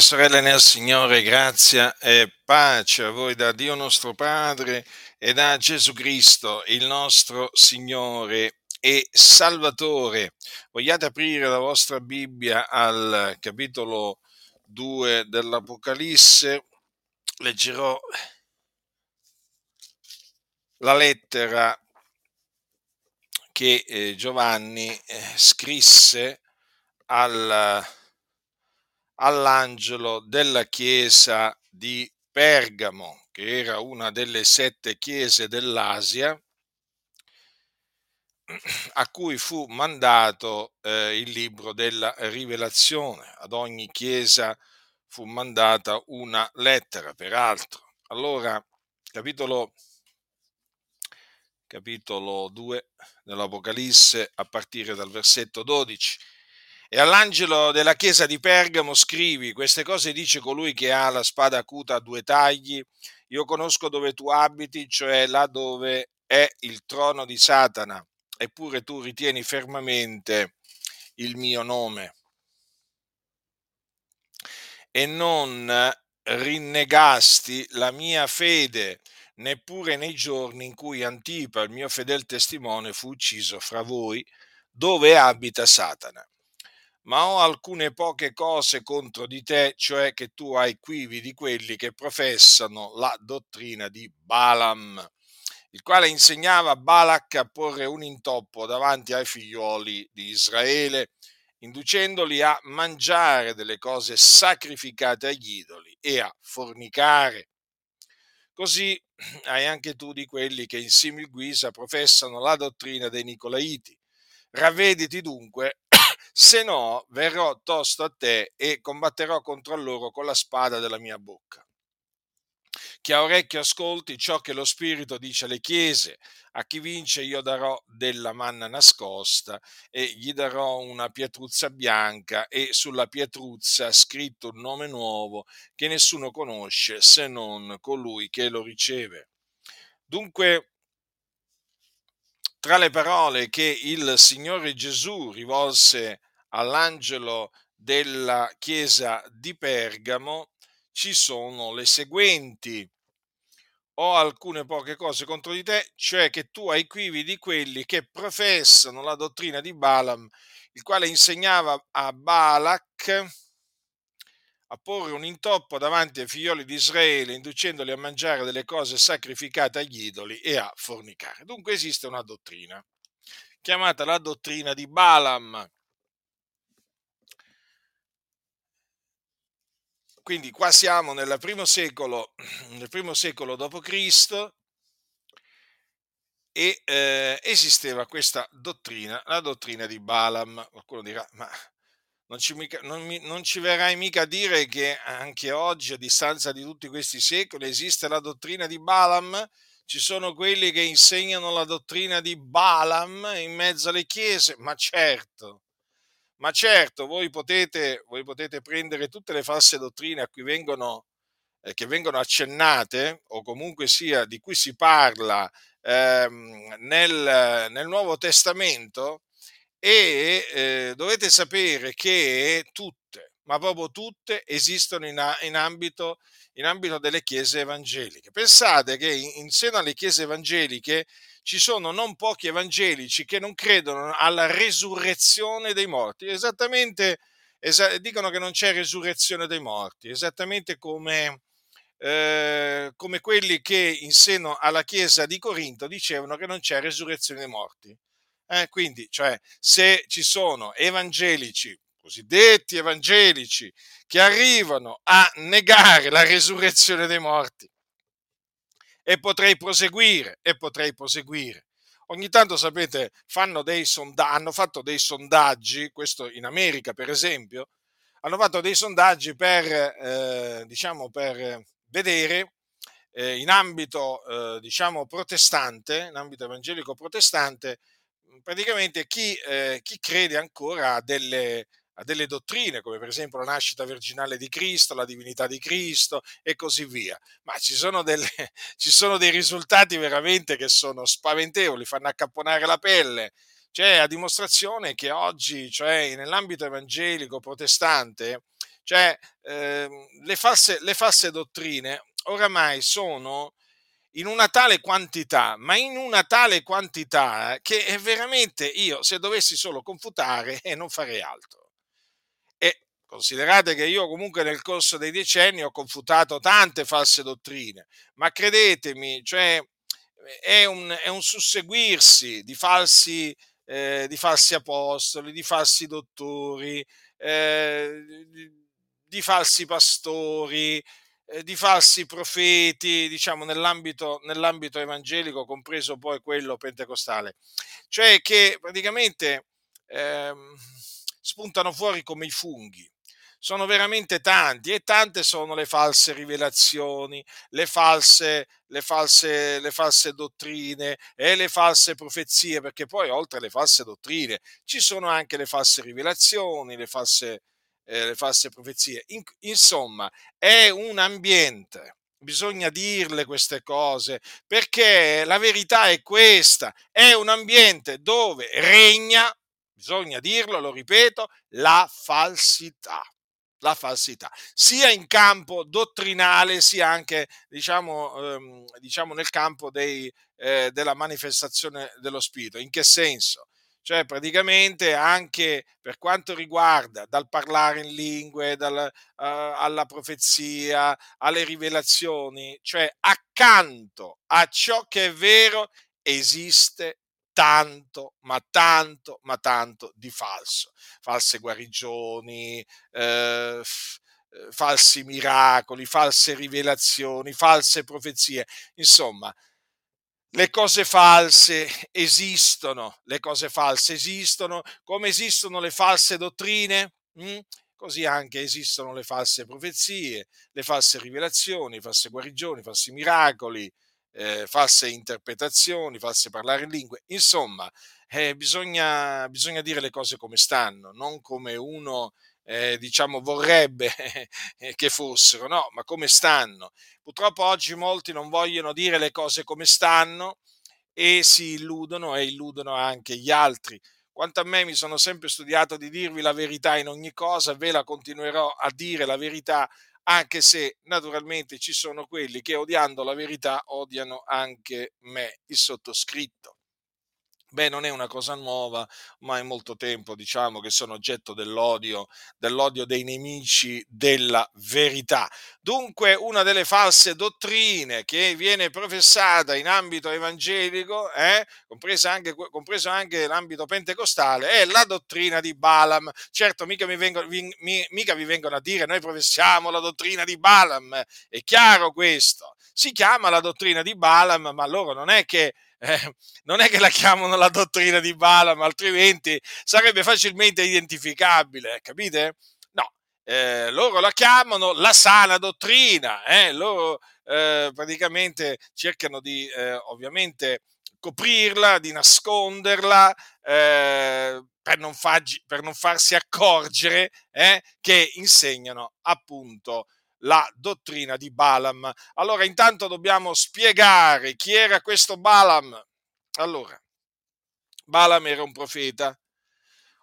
Sorelle nel Signore, grazia e pace a voi da Dio nostro Padre e da Gesù Cristo, il nostro Signore e Salvatore. Vogliate aprire la vostra Bibbia al capitolo 2 dell'Apocalisse? Leggerò la lettera che eh, Giovanni eh, scrisse al all'angelo della chiesa di Pergamo, che era una delle sette chiese dell'Asia, a cui fu mandato eh, il libro della rivelazione. Ad ogni chiesa fu mandata una lettera, peraltro. Allora, capitolo, capitolo 2 dell'Apocalisse, a partire dal versetto 12. E all'angelo della chiesa di Pergamo scrivi, queste cose dice colui che ha la spada acuta a due tagli, io conosco dove tu abiti, cioè là dove è il trono di Satana, eppure tu ritieni fermamente il mio nome. E non rinnegasti la mia fede, neppure nei giorni in cui Antipa, il mio fedel testimone, fu ucciso fra voi, dove abita Satana ma ho alcune poche cose contro di te, cioè che tu hai quivi di quelli che professano la dottrina di Balaam, il quale insegnava a Balak a porre un intoppo davanti ai figlioli di Israele, inducendoli a mangiare delle cose sacrificate agli idoli e a fornicare. Così hai anche tu di quelli che in simil guisa professano la dottrina dei Nicolaiti. Ravvediti dunque se no verrò tosto a te e combatterò contro loro con la spada della mia bocca. Chi ha orecchio ascolti ciò che lo Spirito dice alle chiese, a chi vince io darò della manna nascosta e gli darò una pietruzza bianca e sulla pietruzza scritto un nome nuovo che nessuno conosce se non colui che lo riceve. Dunque tra le parole che il Signore Gesù rivolse all'angelo della chiesa di Pergamo ci sono le seguenti. Ho alcune poche cose contro di te, cioè che tu hai quivi di quelli che professano la dottrina di Balaam, il quale insegnava a Balak a porre un intoppo davanti ai figlioli di Israele, inducendoli a mangiare delle cose sacrificate agli idoli e a fornicare. Dunque esiste una dottrina, chiamata la dottrina di Balaam, Quindi qua siamo nel primo secolo, nel primo secolo d.C. e eh, esisteva questa dottrina, la dottrina di Balaam. Qualcuno dirà, ma non ci, non, mi, non ci verrai mica a dire che anche oggi, a distanza di tutti questi secoli, esiste la dottrina di Balaam? Ci sono quelli che insegnano la dottrina di Balaam in mezzo alle chiese? Ma certo, ma certo, voi potete, voi potete prendere tutte le false dottrine a cui vengono, eh, che vengono accennate, o comunque sia di cui si parla ehm, nel, nel, Nuovo Testamento, e eh, dovete sapere che tutte, ma proprio tutte, esistono in, in, ambito, in ambito delle chiese evangeliche. Pensate che in, in seno alle chiese evangeliche ci sono non pochi evangelici che non credono alla resurrezione dei morti, esattamente esa- dicono che non c'è resurrezione dei morti, esattamente come, eh, come quelli che in seno alla chiesa di Corinto dicevano che non c'è resurrezione dei morti. Eh, quindi, cioè, se ci sono evangelici, cosiddetti evangelici, che arrivano a negare la resurrezione dei morti, e potrei proseguire, e potrei proseguire. Ogni tanto, sapete, sonda- hanno fatto dei sondaggi, questo in America per esempio, hanno fatto dei sondaggi per, eh, diciamo, per vedere eh, in ambito, eh, diciamo, protestante, in ambito evangelico protestante, praticamente chi, eh, chi crede ancora a delle, a delle dottrine, come per esempio la nascita virginale di Cristo, la divinità di Cristo e così via. Ma ci sono, delle, ci sono dei risultati veramente che sono spaventevoli, fanno accapponare la pelle. Cioè, a dimostrazione che oggi, cioè nell'ambito evangelico protestante, Cioè, eh, le, false, le false dottrine oramai sono in una tale quantità, ma in una tale quantità che veramente io, se dovessi solo confutare, eh, non farei altro. E considerate che io comunque nel corso dei decenni ho confutato tante false dottrine, ma credetemi, cioè, è, un, è un susseguirsi di falsi, eh, di falsi apostoli, di falsi dottori, eh, di, di falsi pastori, eh, di falsi profeti, diciamo, nell'ambito, nell'ambito evangelico, compreso poi quello pentecostale. Cioè che praticamente ehm, spuntano fuori come i funghi sono veramente tanti e tante sono le false rivelazioni, le false, le false, le false dottrine e le false profezie, perché poi oltre alle false dottrine ci sono anche le false rivelazioni, le false, eh, le false profezie. In, insomma, è un ambiente. Bisogna dirle queste cose perché la verità è questa, è un ambiente dove regna, bisogna dirlo, lo ripeto, la falsità la falsità, sia in campo dottrinale, sia anche diciamo, ehm, diciamo nel campo dei, eh, della manifestazione dello Spirito. In che senso? Cioè praticamente anche per quanto riguarda dal parlare in lingue, dal, uh, alla profezia, alle rivelazioni, cioè accanto a ciò che è vero esiste tanto, ma tanto, ma tanto di falso. False guarigioni, eh, falsi miracoli, false rivelazioni, false profezie. Insomma, le cose false esistono, le cose false esistono, come esistono le false dottrine, hm? così anche esistono le false profezie, le false rivelazioni, false guarigioni, falsi miracoli, eh, false interpretazioni, false parlare in lingue. Insomma, eh, bisogna, bisogna, dire le cose come stanno, non come uno eh, diciamo vorrebbe che fossero, no, ma come stanno. Purtroppo oggi molti non vogliono dire le cose come stanno e si illudono e illudono anche gli altri. Quanto a me mi sono sempre studiato di dirvi la verità in ogni cosa, ve la continuerò a dire la verità, anche se naturalmente ci sono quelli che odiando la verità odiano anche me, il sottoscritto. Beh, non è una cosa nuova, ma è molto tempo, diciamo, che sono oggetto dell'odio, dell'odio dei nemici della verità. Dunque, una delle false dottrine che viene professata in ambito evangelico, eh, anche, compreso anche l'ambito pentecostale, è la dottrina di Balaam. Certo, mica, mi vengono, mi, mica vi vengono a dire noi professiamo la dottrina di Balaam, è chiaro questo. Si chiama la dottrina di Balaam, ma loro non è che eh, non è che la chiamano la dottrina di Balaam, altrimenti sarebbe facilmente identificabile, capite? No, eh, loro la chiamano la sana dottrina, eh? loro eh, praticamente cercano di eh, ovviamente coprirla, di nasconderla eh, per non, fargi, per, non farsi accorgere che insegnano appunto la dottrina di Balaam. Allora, intanto dobbiamo spiegare chi era questo Balaam. Allora, Balaam era un profeta,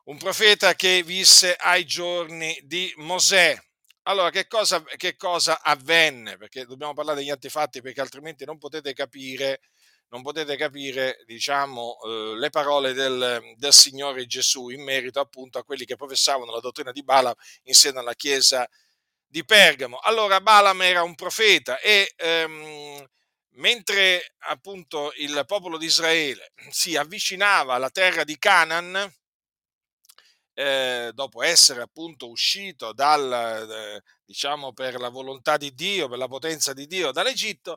un profeta che visse ai giorni di Mosè. Allora, che cosa, che cosa avvenne? Perché dobbiamo parlare degli antefatti, perché altrimenti non potete capire non potete capire diciamo, eh, le parole del, del, Signore Gesù in merito appunto a quelli che professavano la dottrina di Balaam in seno alla Chiesa di Pergamo. Allora Balaam era un profeta e ehm, mentre appunto il popolo di Israele si avvicinava alla terra di Canaan, eh, dopo essere appunto uscito dal, eh, diciamo per la volontà di Dio, per la potenza di Dio dall'Egitto,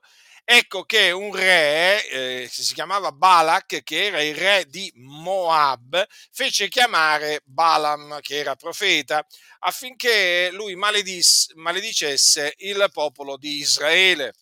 ecco che un re, eh, si chiamava Balak, che era il re di Moab, fece chiamare Balaam, che era profeta, affinché lui maledis, maledicesse il popolo di Israele.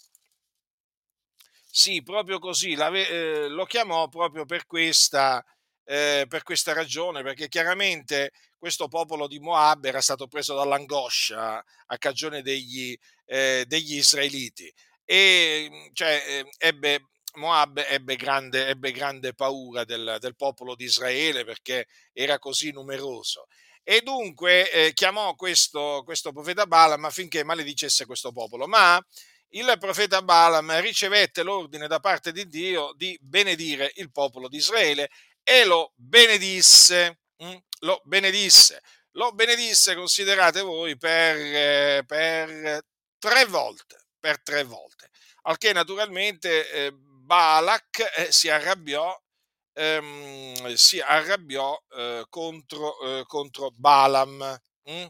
Sì, proprio così, eh, lo chiamò proprio per questa, eh, per questa ragione, perché chiaramente questo popolo di Moab era stato preso dall'angoscia a cagione degli, eh, degli israeliti e mhmm, cioè, ehm, ebbe, Moab ebbe grande, ebbe grande paura del, del, popolo di Israele perché era così numeroso e dunque eh, chiamò questo, questo profeta Balaam affinché maledicesse questo popolo. Ma il profeta Balaam ricevette l'ordine da parte di Dio di benedire il popolo di Israele e lo benedisse. Mm? Lo benedisse. Lo benedisse, considerate voi, per, eh, per tre volte. Per tre volte. Al che naturalmente eh, Balak eh, si arrabbiò ehm, si arrabbiò eh, contro, eh, contro, Balaam. Mm?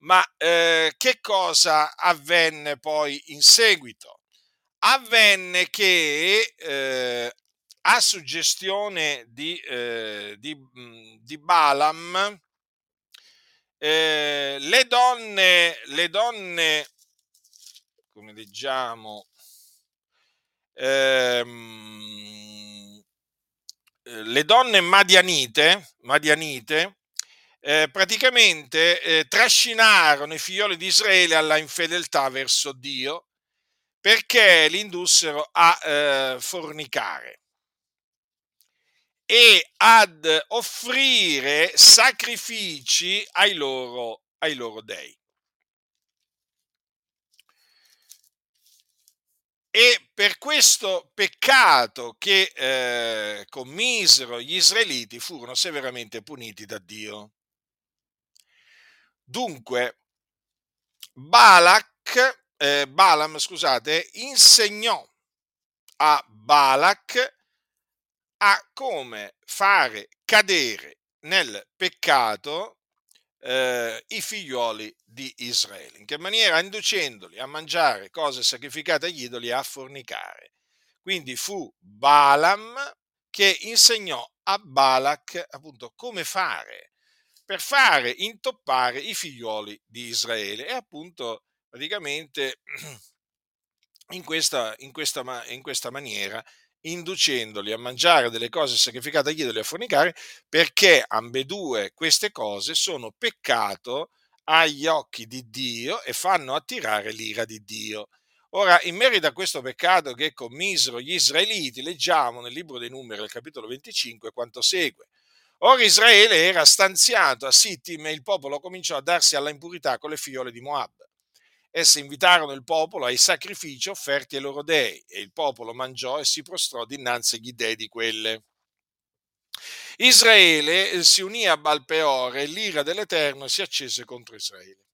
Ma eh, che cosa avvenne poi in seguito? Avvenne che eh, a suggestione di, di, mm, di Balaam, eh, le donne, le donne, come leggiamo, ehm, le donne madianite, madianite eh, praticamente eh, trascinarono i figlioli di Israele alla infedeltà verso Dio perché li indussero a eh, fornicare e ad offrire sacrifici ai loro, ai loro dei. E per questo peccato che eh, commisero gli israeliti furono severamente puniti da Dio. Dunque, Balak, eh, Balaam, scusate, insegnò a Balak a come fare cadere nel peccato eh, i figlioli di Israele. In che maniera? Inducendoli a mangiare cose sacrificate agli idoli e a fornicare. Quindi fu Balaam che insegnò a Balak appunto come fare per fare intoppare i figlioli di Israele e appunto praticamente in questa, in questa, in questa maniera inducendoli a mangiare delle cose sacrificate agli idoli e a fornicare, perché ambedue queste cose sono peccato agli occhi di Dio e fanno attirare l'ira di Dio. Ora, in merito a questo peccato che commisero gli israeliti, leggiamo nel libro dei numeri, al capitolo 25, quanto segue. Ora Israele era stanziato a Sittim e il popolo cominciò a darsi alla impurità con le figliole di Moab. Esse invitarono il popolo ai sacrifici offerti ai loro dei e il popolo mangiò e si prostrò dinanzi agli dei di quelle. Israele eh, si unì a Balpeore e l'ira dell'Eterno si accese contro Israele.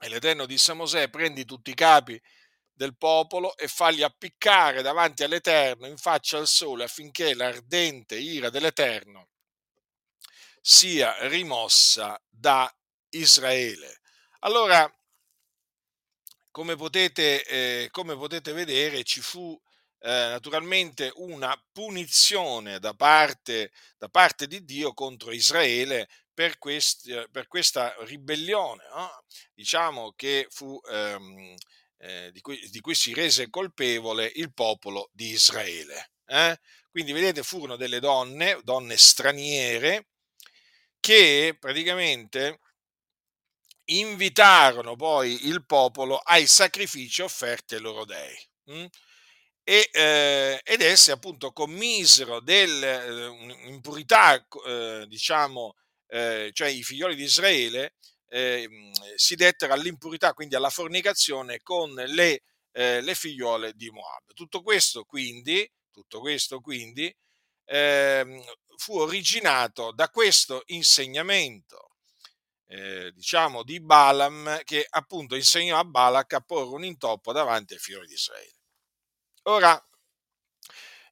E l'Eterno disse a Mosè, prendi tutti i capi del popolo e falli appiccare davanti all'Eterno in faccia al sole affinché l'ardente ira dell'Eterno sia rimossa da Israele. Allora, come potete, eh, come potete vedere, ci fu eh, naturalmente una punizione da parte, da parte, di Dio contro Israele per, questi, per questa ribellione, no? diciamo che fu, ehm, eh, di, cui, di, cui, si rese colpevole il popolo di Israele. Eh. Quindi vedete, furono delle donne, donne straniere, che praticamente invitarono poi il popolo ai sacrifici offerti ai loro dei. Mm? E, eh, ed esse appunto commisero eh, eh, diciamo, eh, cioè i figlioli di Israele ehm, si dettero all'impurità, quindi alla fornicazione con le, eh, le figliole di Moab. Tutto questo quindi, tutto questo quindi ehm, fu originato da questo insegnamento, eh, diciamo, di Balaam che appunto insegnò a Balak a porre un intoppo davanti ai figli di Israele. Ora,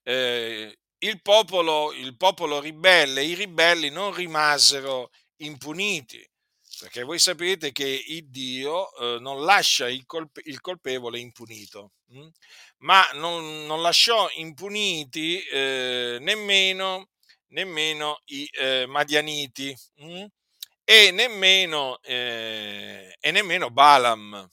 eh, il, popolo, il popolo ribelle, i ribelli non rimasero impuniti, perché voi sapete che il Dio eh, non lascia il, colpe, il colpevole impunito, hm? ma non, non, lasciò impuniti eh, nemmeno nemmeno i eh, Madianiti mh? E, nemmeno, eh, e nemmeno Balaam.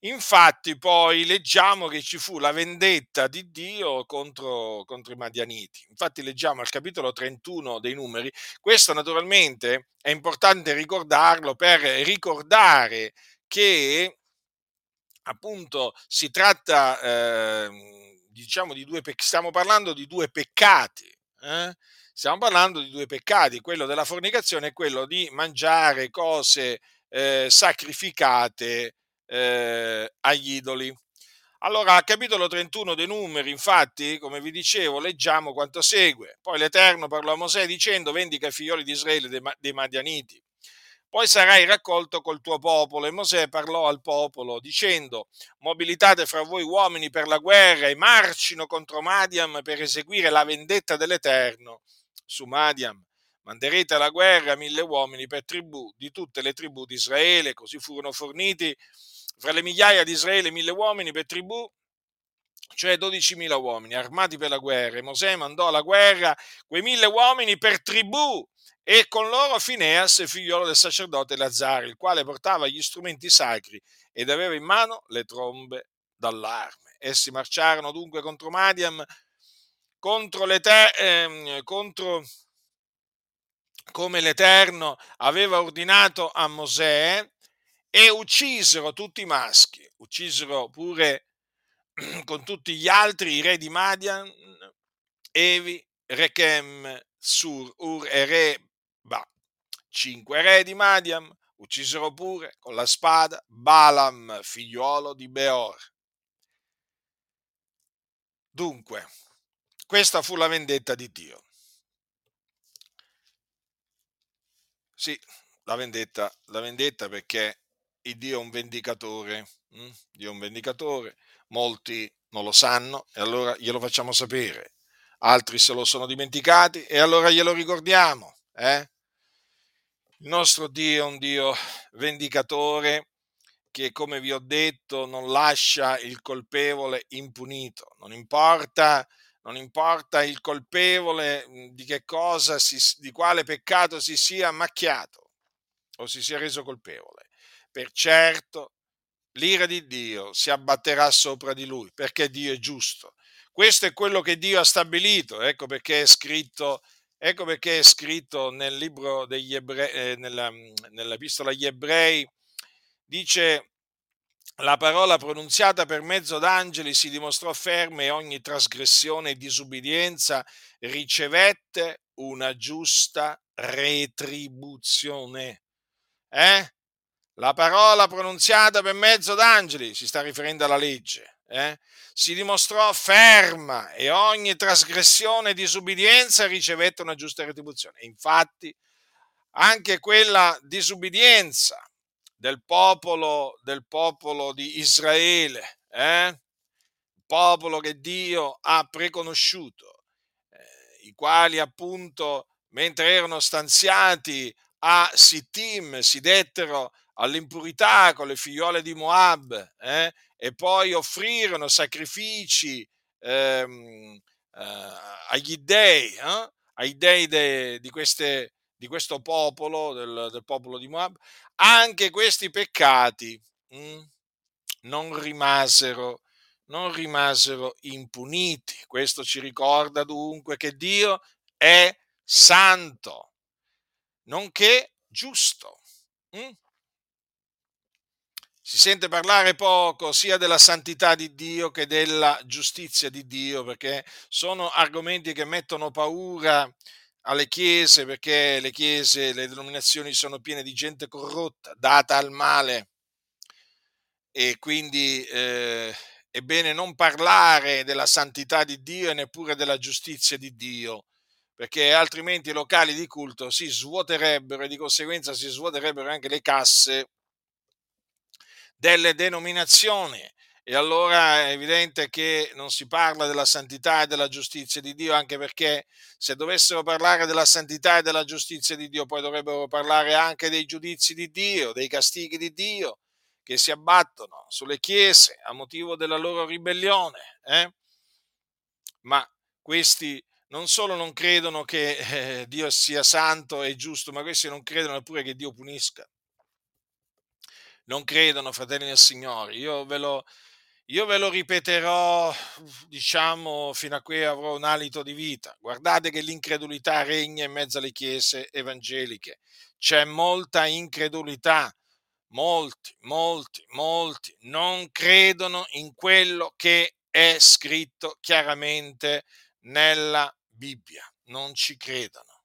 Infatti poi leggiamo che ci fu la vendetta di Dio contro, contro, i Madianiti. Infatti leggiamo al capitolo 31 dei numeri. Questo naturalmente è importante ricordarlo per ricordare che appunto si tratta, eh, diciamo, di due, stiamo parlando di due peccati eh? Stiamo parlando di due peccati, quello della fornicazione e quello di mangiare cose eh, sacrificate eh, agli idoli. Allora, al capitolo 31 dei numeri, infatti, come vi dicevo, leggiamo quanto segue. Poi l'Eterno parlò a Mosè dicendo, vendica i figlioli di Israele dei, dei Madianiti. Poi sarai raccolto col tuo popolo. E Mosè parlò al popolo dicendo, mobilitate fra voi uomini per la guerra e marcino contro Madiam per eseguire la vendetta dell'Eterno su Madiam. Manderete alla guerra mille uomini per tribù di tutte le tribù di Israele, così furono forniti fra le migliaia di Israele mille uomini per tribù, cioè 12.000 uomini armati per la guerra. E Mosè mandò alla guerra quei mille uomini per tribù e con loro Fineas, figliolo del sacerdote Lazzaro, il quale portava gli strumenti sacri ed aveva in mano le trombe d'allarme. Essi marciarono dunque contro Madiam, contro, le te- eh, contro come l'Eterno aveva ordinato a Mosè, e uccisero tutti i maschi, uccisero pure con tutti gli altri i re di Madian, Evi, Rechem, Sur, Ur e Reba, cinque re di Madian, uccisero pure con la spada Balaam, figliuolo di Beor. Dunque, questa fu la vendetta di Dio. Sì, la vendetta, la vendetta perché il Dio è un vendicatore, hm? Dio è un vendicatore, molti non lo sanno e allora glielo facciamo sapere, altri se lo sono dimenticati e allora glielo ricordiamo. Eh? Il nostro Dio è un Dio vendicatore che, come vi ho detto, non lascia il colpevole impunito, non importa non importa il colpevole di che cosa, si, di quale peccato si sia macchiato o si sia reso colpevole. Per certo l'ira di Dio si abbatterà sopra di lui, perché Dio è giusto. Questo è quello che Dio ha stabilito, ecco perché è scritto, ecco perché è scritto nel libro degli ebrei, eh, nella, nell'epistola agli ebrei, dice la parola pronunziata per mezzo d'angeli si dimostrò ferma e ogni trasgressione e disubbidienza ricevette una giusta retribuzione. Eh? La parola pronunziata per mezzo d'angeli, si sta riferendo alla legge, eh? si dimostrò ferma e ogni trasgressione e disubbidienza ricevette una giusta retribuzione. Infatti, anche quella disubbidienza del popolo, del popolo di Israele, eh? popolo che Dio ha preconosciuto, eh, i quali appunto, mentre erano stanziati a Sittim, si dettero all'impurità con le figliole di Moab eh? e poi offrirono sacrifici ehm, eh, agli dei, eh? ai dei de, di queste di questo popolo, del, del popolo di Moab, anche questi peccati mh, mm, non rimasero non rimasero impuniti. Questo ci ricorda dunque che Dio è santo, nonché giusto. Mm? Si sente parlare poco sia della santità di Dio che della giustizia di Dio, perché sono argomenti che mettono paura alle chiese perché le chiese, le denominazioni sono piene di gente corrotta, data al male. E quindi eh, è bene non parlare della santità di Dio e neppure della giustizia di Dio, perché altrimenti i locali di culto si svuoterebbero e di conseguenza si svuoterebbero anche le casse delle denominazioni e allora è evidente che non si parla della santità e della giustizia di Dio, anche perché se dovessero parlare della santità e della giustizia di Dio, poi dovrebbero parlare anche dei giudizi di Dio, dei castighi di Dio che si abbattono sulle chiese a motivo della loro ribellione. Eh? Ma questi non solo non credono che eh, Dio sia santo e giusto, ma questi non credono neppure che Dio punisca. Non credono, fratelli del Signore. Io ve lo, io ve lo ripeterò, diciamo, fino a qui avrò un alito di vita. Guardate che l'incredulità regna in mezzo alle chiese evangeliche. C'è molta incredulità. Molti, molti, molti non credono in quello che è scritto chiaramente nella Bibbia. non ci credono.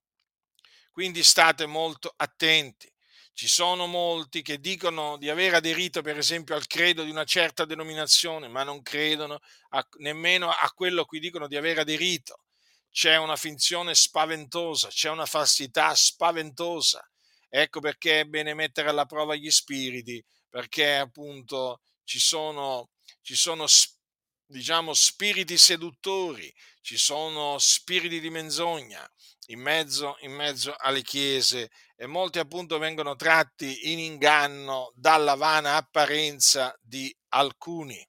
Quindi state molto attenti. Ci sono molti che dicono di aver aderito, per esempio, al credo di una certa denominazione, ma non credono a, nemmeno a quello a cui dicono di aver aderito. C'è una finzione spaventosa, c'è una falsità spaventosa. Ecco perché è bene mettere alla prova gli spiriti, perché appunto ci sono, ci sono diciamo, spiriti seduttori, ci sono spiriti di menzogna in mezzo, in mezzo alle chiese e molti appunto vengono tratti in inganno dalla vana apparenza di alcuni.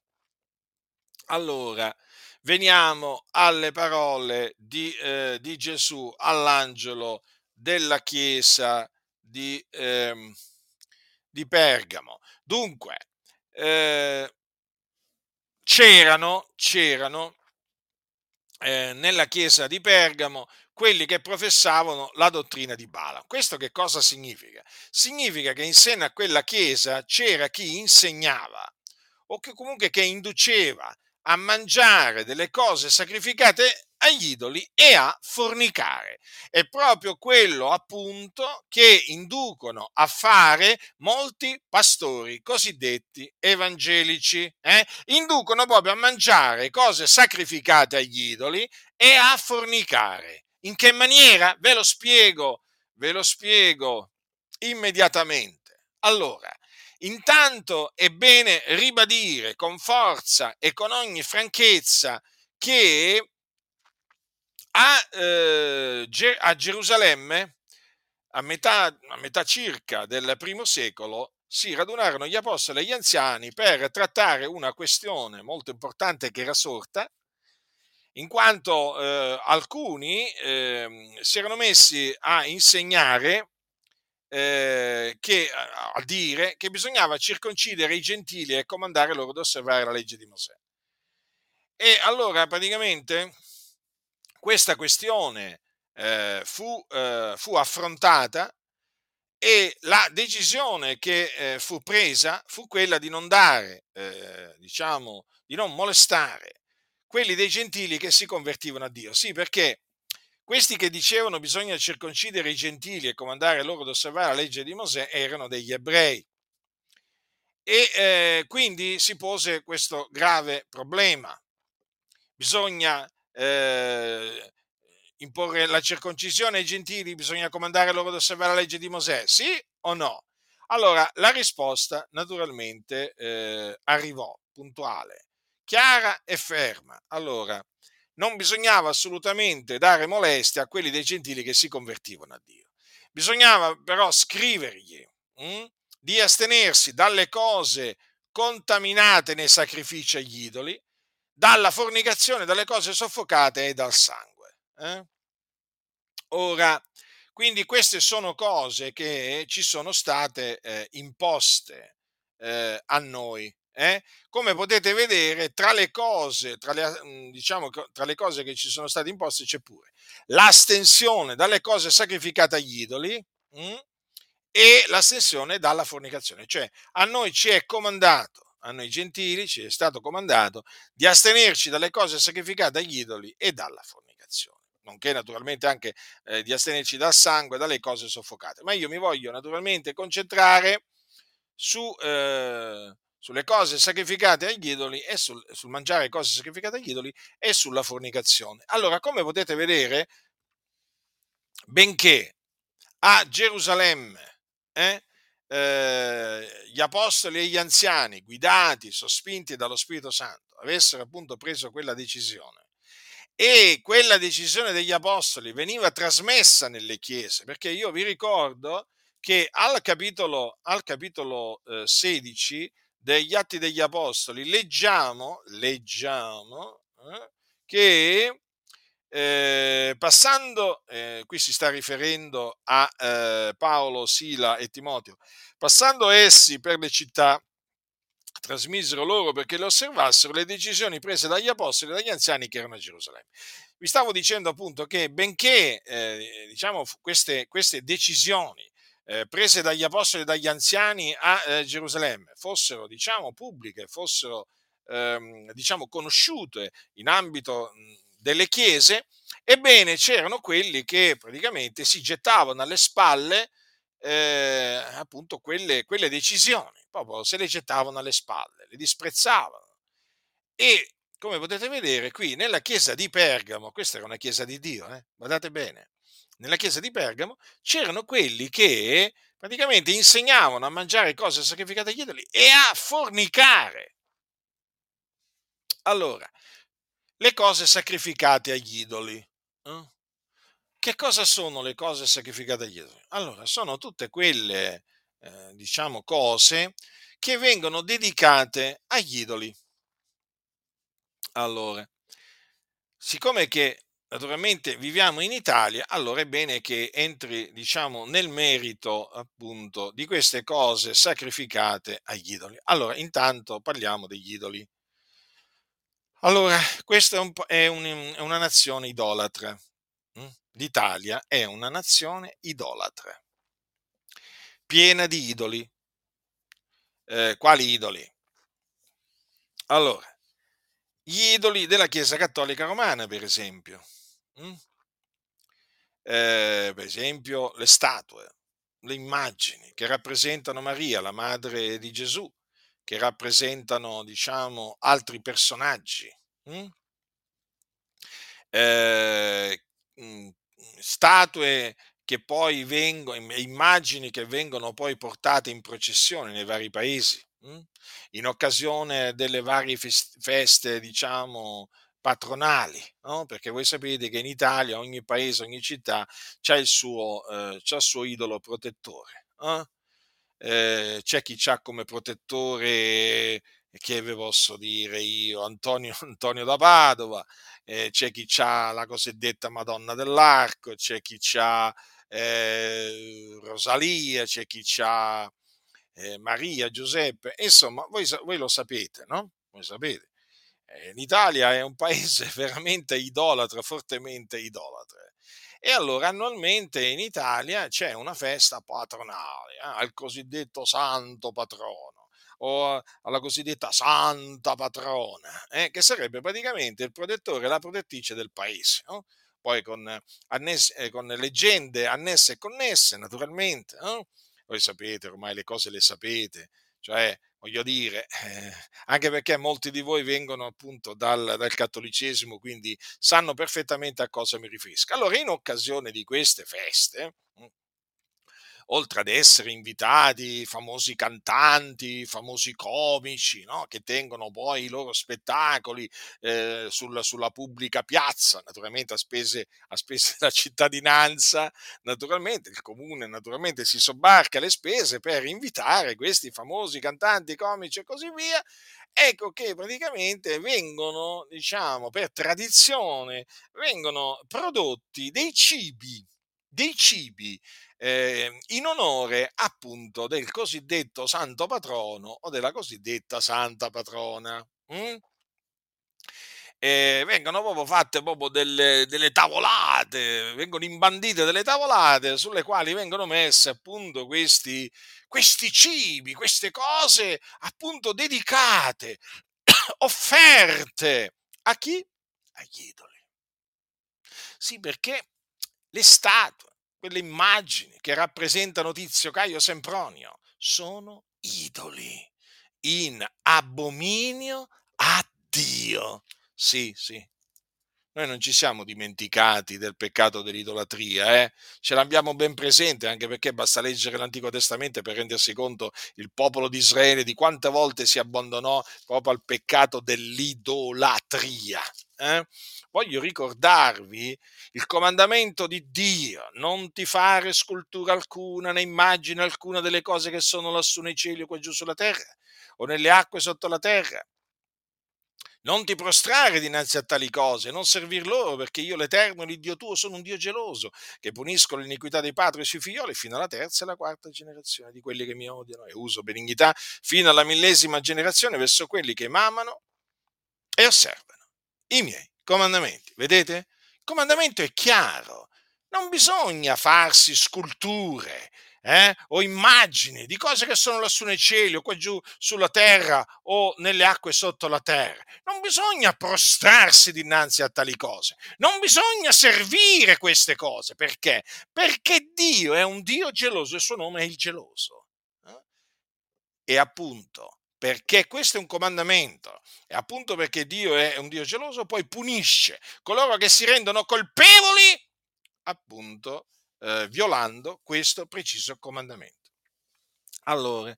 Allora, veniamo alle parole di, eh, di Gesù all'angelo della chiesa di, eh, di Pergamo. Dunque, eh, c'erano, c'erano eh, nella chiesa di Pergamo quelli che professavano la dottrina di Bala. Questo che cosa significa? Significa che in seno a quella chiesa c'era chi insegnava o che comunque che induceva a mangiare delle cose sacrificate agli idoli e a fornicare. È proprio quello appunto che inducono a fare molti pastori cosiddetti evangelici. Eh? Inducono proprio a mangiare cose sacrificate agli idoli e a fornicare. In che maniera? Ve lo spiego, ve lo spiego immediatamente. Allora, intanto è bene ribadire con forza e con ogni franchezza che a, eh, a Gerusalemme, a metà, a metà circa del primo secolo, si radunarono gli apostoli e gli anziani per trattare una questione molto importante che era sorta in quanto eh, alcuni eh, si erano messi a insegnare, eh, che, a dire che bisognava circoncidere i gentili e comandare loro di osservare la legge di Mosè. E allora praticamente questa questione eh, fu, eh, fu, affrontata e la decisione che eh, fu presa fu quella di non dare, diciamo, di non molestare quelli dei gentili che si convertivano a Dio. Sì, perché questi che dicevano bisogna circoncidere i gentili e comandare loro ad osservare la legge di Mosè erano degli ebrei. E eh, quindi si pose questo grave problema. Bisogna eh, imporre la circoncisione ai gentili, bisogna comandare loro ad osservare la legge di Mosè, sì o no? Allora, la risposta naturalmente eh, arrivò puntuale chiara e ferma. Allora, non bisognava assolutamente dare molestia a quelli dei gentili che si convertivano a Dio. Bisognava però scrivergli hm, di astenersi dalle cose contaminate nei sacrifici agli idoli, dalla fornicazione, dalle cose soffocate e dal sangue. Eh? Ora, quindi queste sono cose che ci sono state eh, imposte eh, a noi eh? Come potete vedere, tra le cose, tra le, mm, diciamo, tra le cose che ci sono state imposte c'è pure l'astensione dalle cose sacrificate agli idoli mh? E l'astensione dalla fornicazione. Cioè, a noi ci è comandato, a noi gentili ci è stato comandato di astenerci dalle cose sacrificate agli idoli e dalla fornicazione nonché naturalmente anche eh, di astenerci dal sangue, dalle cose soffocate. Ma io mi voglio naturalmente concentrare su, eh, sulle cose sacrificate agli idoli e sul, sul, mangiare cose sacrificate agli idoli e sulla fornicazione. Allora, come potete vedere, benché a Gerusalemme eh, eh, gli apostoli e gli anziani, guidati, sospinti dallo Spirito Santo, avessero appunto preso quella decisione e quella decisione degli apostoli veniva trasmessa nelle chiese, perché io vi ricordo che al capitolo, al capitolo eh, 16 degli Atti degli Apostoli leggiamo, leggiamo eh, che eh, passando, eh, qui si sta riferendo a eh, Paolo, Sila e Timoteo, passando essi per le città, trasmisero loro perché le osservassero le decisioni prese dagli apostoli e dagli anziani che erano a Gerusalemme. Vi stavo dicendo appunto che benché eh, diciamo, queste, queste decisioni eh, prese dagli apostoli e dagli anziani a eh, Gerusalemme fossero, diciamo, pubbliche, fossero, ehm, diciamo, conosciute in ambito delle chiese, ebbene c'erano quelli che praticamente si gettavano alle spalle eh, appunto quelle, quelle decisioni, proprio se le gettavano alle spalle, le disprezzavano. E come potete vedere qui nella chiesa di Pergamo, questa era una chiesa di Dio, eh? guardate bene, nella chiesa di Pergamo c'erano quelli che praticamente insegnavano a mangiare cose sacrificate agli idoli e a fornicare. Allora, le cose sacrificate agli idoli. Eh? Che cosa sono le cose sacrificate agli idoli? Allora, sono tutte quelle, eh, diciamo, cose che vengono dedicate agli idoli. Allora, siccome che naturalmente viviamo in Italia, allora è bene che entri, diciamo, nel merito appunto di queste cose sacrificate agli idoli. Allora, intanto parliamo degli idoli. Allora, questa è, un è, un, è una nazione idolatra. Mm? L'Italia è una nazione idolatra, piena di idoli. Eh, quali idoli? Allora, gli idoli della Chiesa Cattolica Romana, per esempio. Mm? Eh, per esempio, le statue, le immagini che rappresentano Maria, la madre di Gesù, che rappresentano, diciamo, altri personaggi. Mm? Eh, mm, statue che poi vengono, immagini che vengono poi portate in processione nei vari paesi. Mm? in occasione delle varie feste, diciamo, patronali, no? perché voi sapete che in Italia ogni paese, ogni città ha il, suo, eh, il suo idolo protettore. Eh? Eh, c'è chi ha come protettore, che vi posso dire io, Antonio, Antonio da Padova, eh, c'è chi ha la cosiddetta Madonna dell'Arco, c'è chi ha eh, Rosalia, c'è chi ha eh, Maria, Giuseppe, insomma, voi, voi, lo sapete, no? Voi sapete. Eh, L'Italia è un paese veramente idolatra, fortemente idolatra. E allora annualmente in Italia c'è una festa patronale eh, al cosiddetto santo patrono o alla cosiddetta santa patrona, eh, che sarebbe praticamente il protettore e la protettrice del paese. No? Poi con, annesse, eh, con, leggende annesse e connesse, naturalmente. No? voi sapete, ormai le cose le sapete, cioè voglio dire, eh, anche perché molti di voi vengono appunto dal, dal, cattolicesimo, quindi sanno perfettamente a cosa mi riferisco. Allora, in occasione di queste feste, oltre ad essere invitati famosi cantanti, famosi comici, no? che tengono poi i loro spettacoli eh, sul, sulla pubblica piazza, naturalmente a spese, a spese della cittadinanza, naturalmente il comune naturalmente si sobbarca le spese per invitare questi famosi cantanti, comici e così via, ecco che praticamente vengono, diciamo, per tradizione, vengono prodotti dei cibi, dei cibi eh, in onore appunto del cosiddetto santo patrono o della cosiddetta santa patrona. Mm? E vengono proprio fatte proprio delle, delle, tavolate, vengono imbandite delle tavolate sulle quali vengono messe appunto questi, questi cibi, queste cose appunto dedicate, offerte a chi? Agli idoli. Sì, perché le statue, quelle immagini che rappresentano Tizio Caio Sempronio sono idoli in abominio a Dio. Sì, sì. Noi non ci siamo dimenticati del peccato dell'idolatria, eh? ce l'abbiamo ben presente, anche perché basta leggere l'Antico Testamento per rendersi conto il popolo di Israele di quante volte si abbandonò proprio al peccato dell'idolatria. Eh? Voglio ricordarvi il comandamento di Dio, non ti fare scultura alcuna né immagine alcuna delle cose che sono lassù nei cieli o qua giù sulla terra o nelle acque sotto la terra. Non ti prostrare dinanzi a tali cose, non servir loro, perché io l'Eterno, l'Iddio tuo, sono un Dio geloso, che punisco l'iniquità dei padri sui figlioli fino alla terza e alla quarta generazione di quelli che mi odiano e uso benignità fino alla millesima generazione verso quelli che mi amano e osservano i miei comandamenti. Vedete? Il comandamento è chiaro. Non bisogna farsi sculture eh, o immagini di cose che sono lassù nei cieli o qua giù sulla terra o nelle acque sotto la terra. Non bisogna prostrarsi dinanzi a tali cose, non bisogna servire queste cose. Perché? Perché Dio è un Dio geloso e il suo nome è il geloso. Eh? E appunto, perché questo è un comandamento, e appunto perché Dio è un Dio geloso, poi punisce coloro che si rendono colpevoli, appunto, eh, violando questo preciso comandamento. Allora,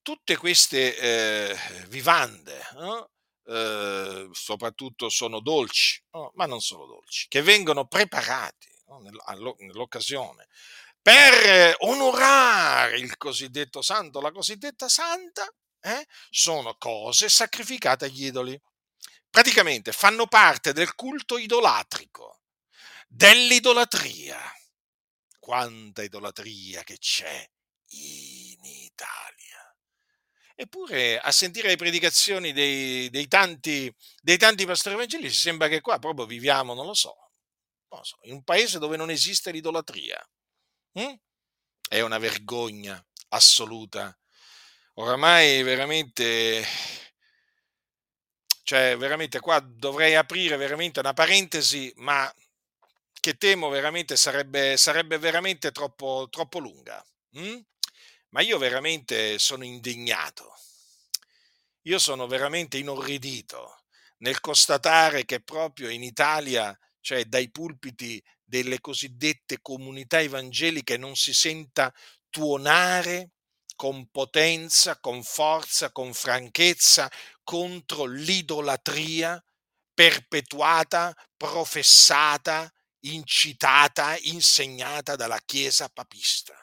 tutte queste eh, vivande, no? eh, soprattutto sono dolci, no? ma non solo dolci, che vengono preparati no? nell'occasione per onorare il cosiddetto santo, la cosiddetta santa, eh? sono cose sacrificate agli idoli. Praticamente fanno parte del culto idolatrico, dell'idolatria quanta idolatria che c'è in Italia. Eppure a sentire le predicazioni dei, dei, tanti, dei tanti pastori evangelici sembra che qua proprio viviamo, non lo so, in un paese dove non esiste l'idolatria. Mm? È una vergogna assoluta. Oramai veramente, cioè veramente qua dovrei aprire veramente una parentesi, ma che temo veramente sarebbe, sarebbe veramente troppo, troppo lunga. Hm? Ma io veramente sono indignato. Io sono veramente inorridito nel constatare che proprio in Italia, cioè dai pulpiti delle cosiddette comunità evangeliche, non si senta tuonare con potenza, con forza, con franchezza contro l'idolatria perpetuata, professata incitata, insegnata dalla Chiesa papista.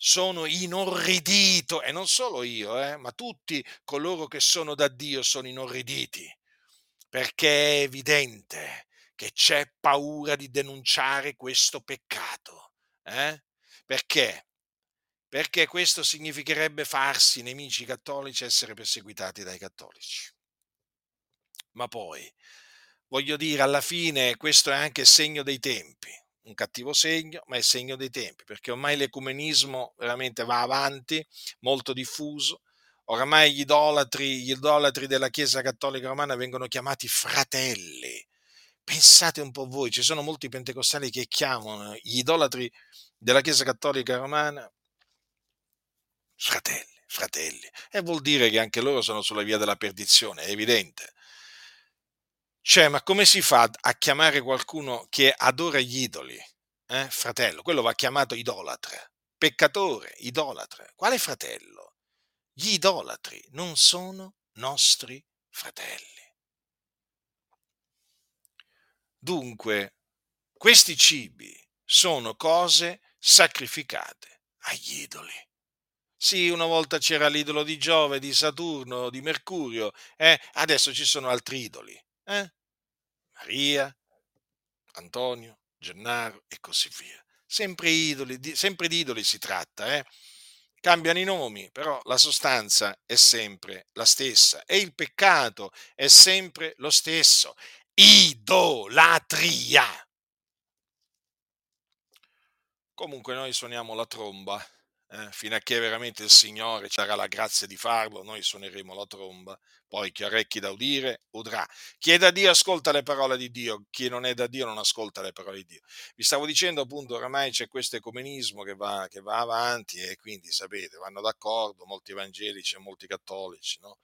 Sono inorridito, e non solo io, eh, ma tutti coloro che sono da Dio sono inorriditi, perché è evidente che c'è paura di denunciare questo peccato. Eh? Perché? Perché questo significherebbe farsi nemici cattolici essere perseguitati dai cattolici. Ma poi voglio dire, alla fine questo è anche segno dei tempi, un cattivo segno, ma è segno dei tempi, perché ormai l'ecumenismo veramente va avanti, molto diffuso. Oramai gli idolatri, gli idolatri della Chiesa Cattolica Romana vengono chiamati fratelli. Pensate un po' voi, ci sono molti pentecostali che chiamano gli idolatri della Chiesa Cattolica Romana fratelli, fratelli. E vuol dire che anche loro sono sulla via della perdizione, è evidente. Cioè, ma come si fa a chiamare qualcuno che adora gli idoli? Eh? Fratello, quello va chiamato idolatre, peccatore, idolatre. Quale fratello? Gli idolatri non sono nostri fratelli. Dunque, questi cibi sono cose sacrificate agli idoli. Sì, una volta c'era l'idolo di Giove, di Saturno, di Mercurio, eh? adesso ci sono altri idoli. Eh? Maria, Antonio, Gennaro e così via. Sempre, idoli, sempre di idoli si tratta, eh? cambiano i nomi, però la sostanza è sempre la stessa e il peccato è sempre lo stesso. Idolatria. Comunque noi suoniamo la tromba eh, fino a che veramente il Signore ci darà la grazia di farlo, noi suoneremo la tromba, poi chi ha orecchi da udire udrà. Chi è da Dio ascolta le parole di Dio, chi non è da Dio non ascolta le parole di Dio. Vi stavo dicendo appunto, oramai c'è questo ecumenismo che va, che va avanti e quindi sapete, vanno d'accordo molti evangelici e molti cattolici, no?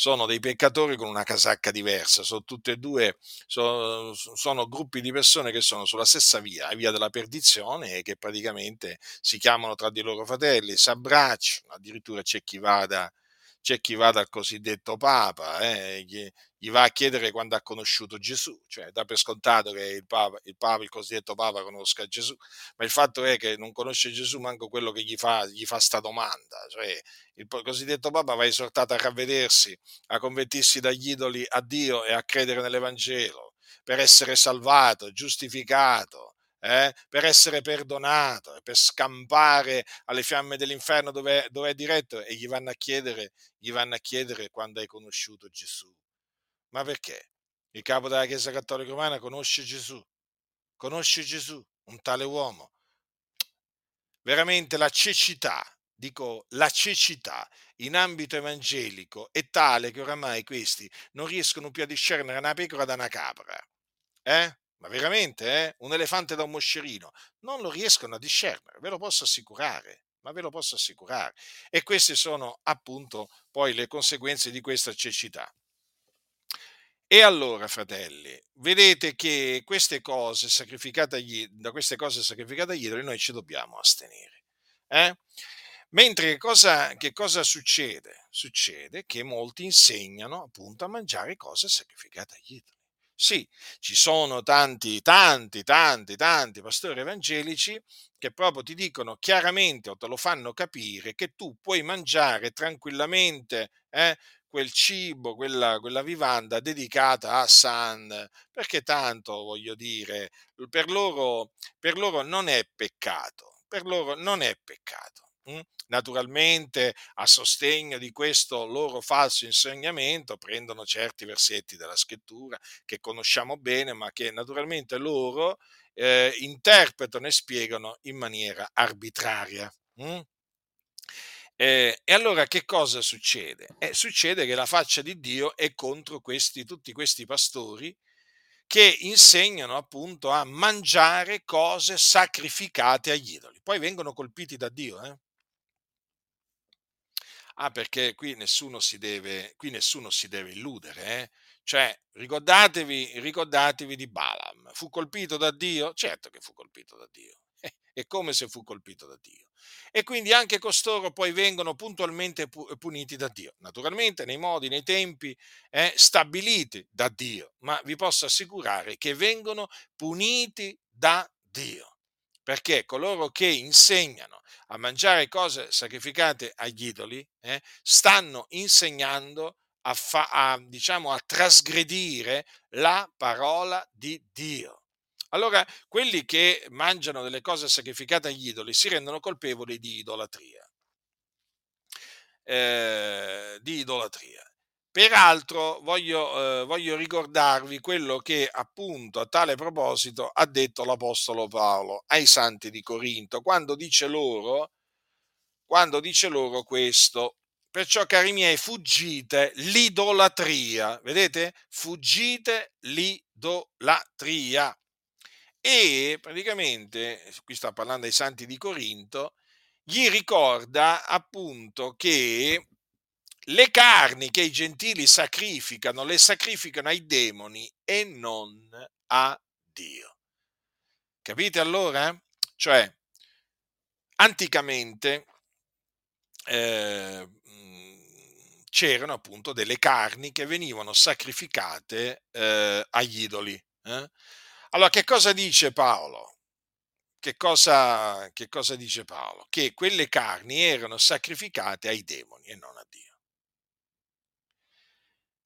Sono dei peccatori con una casacca diversa, sono tutte e due, sono, sono, gruppi di persone che sono sulla stessa via, la via della perdizione e che praticamente si chiamano tra di loro fratelli, si abbracciano, addirittura c'è chi vada c'è chi va dal cosiddetto Papa, eh, gli, gli, va a chiedere quando ha conosciuto Gesù, cioè dà per scontato che il Papa, il, Papa, il cosiddetto Papa conosca Gesù, ma il fatto è che non conosce Gesù manco quello che gli fa, gli fa sta domanda, cioè il cosiddetto Papa va esortato a ravvedersi, a convertirsi dagli idoli a Dio e a credere nell'Evangelo per essere salvato, giustificato, eh, per essere perdonato per scampare alle fiamme dell'inferno dove, dove, è diretto e gli vanno, a chiedere, gli vanno a chiedere quando hai conosciuto Gesù. Ma perché? Il capo della Chiesa Cattolica Romana conosce Gesù, conosce Gesù, un tale uomo. veramente la cecità, dico la cecità in ambito evangelico è tale che oramai questi non riescono più a discernere una pecora da una capra. Eh? Ma veramente, eh? Un elefante da un moscerino. Non lo riescono a discernere, ve lo posso assicurare. Ma ve lo posso assicurare. E queste sono appunto poi le conseguenze di questa cecità. E allora, fratelli, vedete che queste cose sacrificate agli, da queste cose sacrificate agli idoli noi ci dobbiamo astenere. Eh? Mentre cosa, che cosa succede? Succede che molti insegnano appunto a mangiare cose sacrificate agli idoli. Sì, ci sono tanti, tanti, tanti, tanti pastori evangelici che proprio ti dicono chiaramente o te lo fanno capire che tu puoi mangiare tranquillamente eh, quel cibo, quella, quella vivanda dedicata a San, perché tanto voglio dire, per loro, per loro non è peccato, per loro non è peccato. Mm? Naturalmente, a sostegno di questo loro falso insegnamento, prendono certi versetti della scrittura che conosciamo bene, ma che naturalmente loro eh, interpretano e spiegano in maniera arbitraria. Mm? Eh, e allora che cosa succede? Eh, succede che la faccia di Dio è contro questi, tutti questi pastori che insegnano appunto a mangiare cose sacrificate agli idoli. Poi vengono colpiti da Dio. Eh? Ah, perché qui nessuno si deve, nessuno si deve illudere, eh? Cioè, ricordatevi, ricordatevi di Balaam. Fu colpito da Dio? Certo che fu colpito da Dio. È come se fu colpito da Dio. E quindi anche costoro poi vengono puntualmente puniti da Dio. Naturalmente nei modi, nei tempi eh, stabiliti da Dio, ma vi posso assicurare che vengono puniti da Dio. Perché coloro che insegnano a mangiare cose sacrificate agli idoli eh, stanno insegnando a, fa, a, diciamo, a trasgredire la parola di Dio. Allora, quelli che mangiano delle cose sacrificate agli idoli si rendono colpevoli di idolatria. Eh, di idolatria. Peraltro voglio, eh, voglio, ricordarvi quello che appunto a tale proposito ha detto l'Apostolo Paolo ai santi di Corinto, quando dice loro, quando dice loro questo, perciò cari miei fuggite l'idolatria, vedete? Fuggite l'idolatria. E praticamente, qui sta parlando ai santi di Corinto, gli ricorda appunto che le carni che i gentili sacrificano, le sacrificano ai demoni e non a Dio. Capite allora? Cioè, anticamente eh, c'erano appunto delle carni che venivano sacrificate eh, agli idoli. Eh? Allora, che cosa dice Paolo? Che cosa, che cosa dice Paolo? Che quelle carni erano sacrificate ai demoni e non a Dio.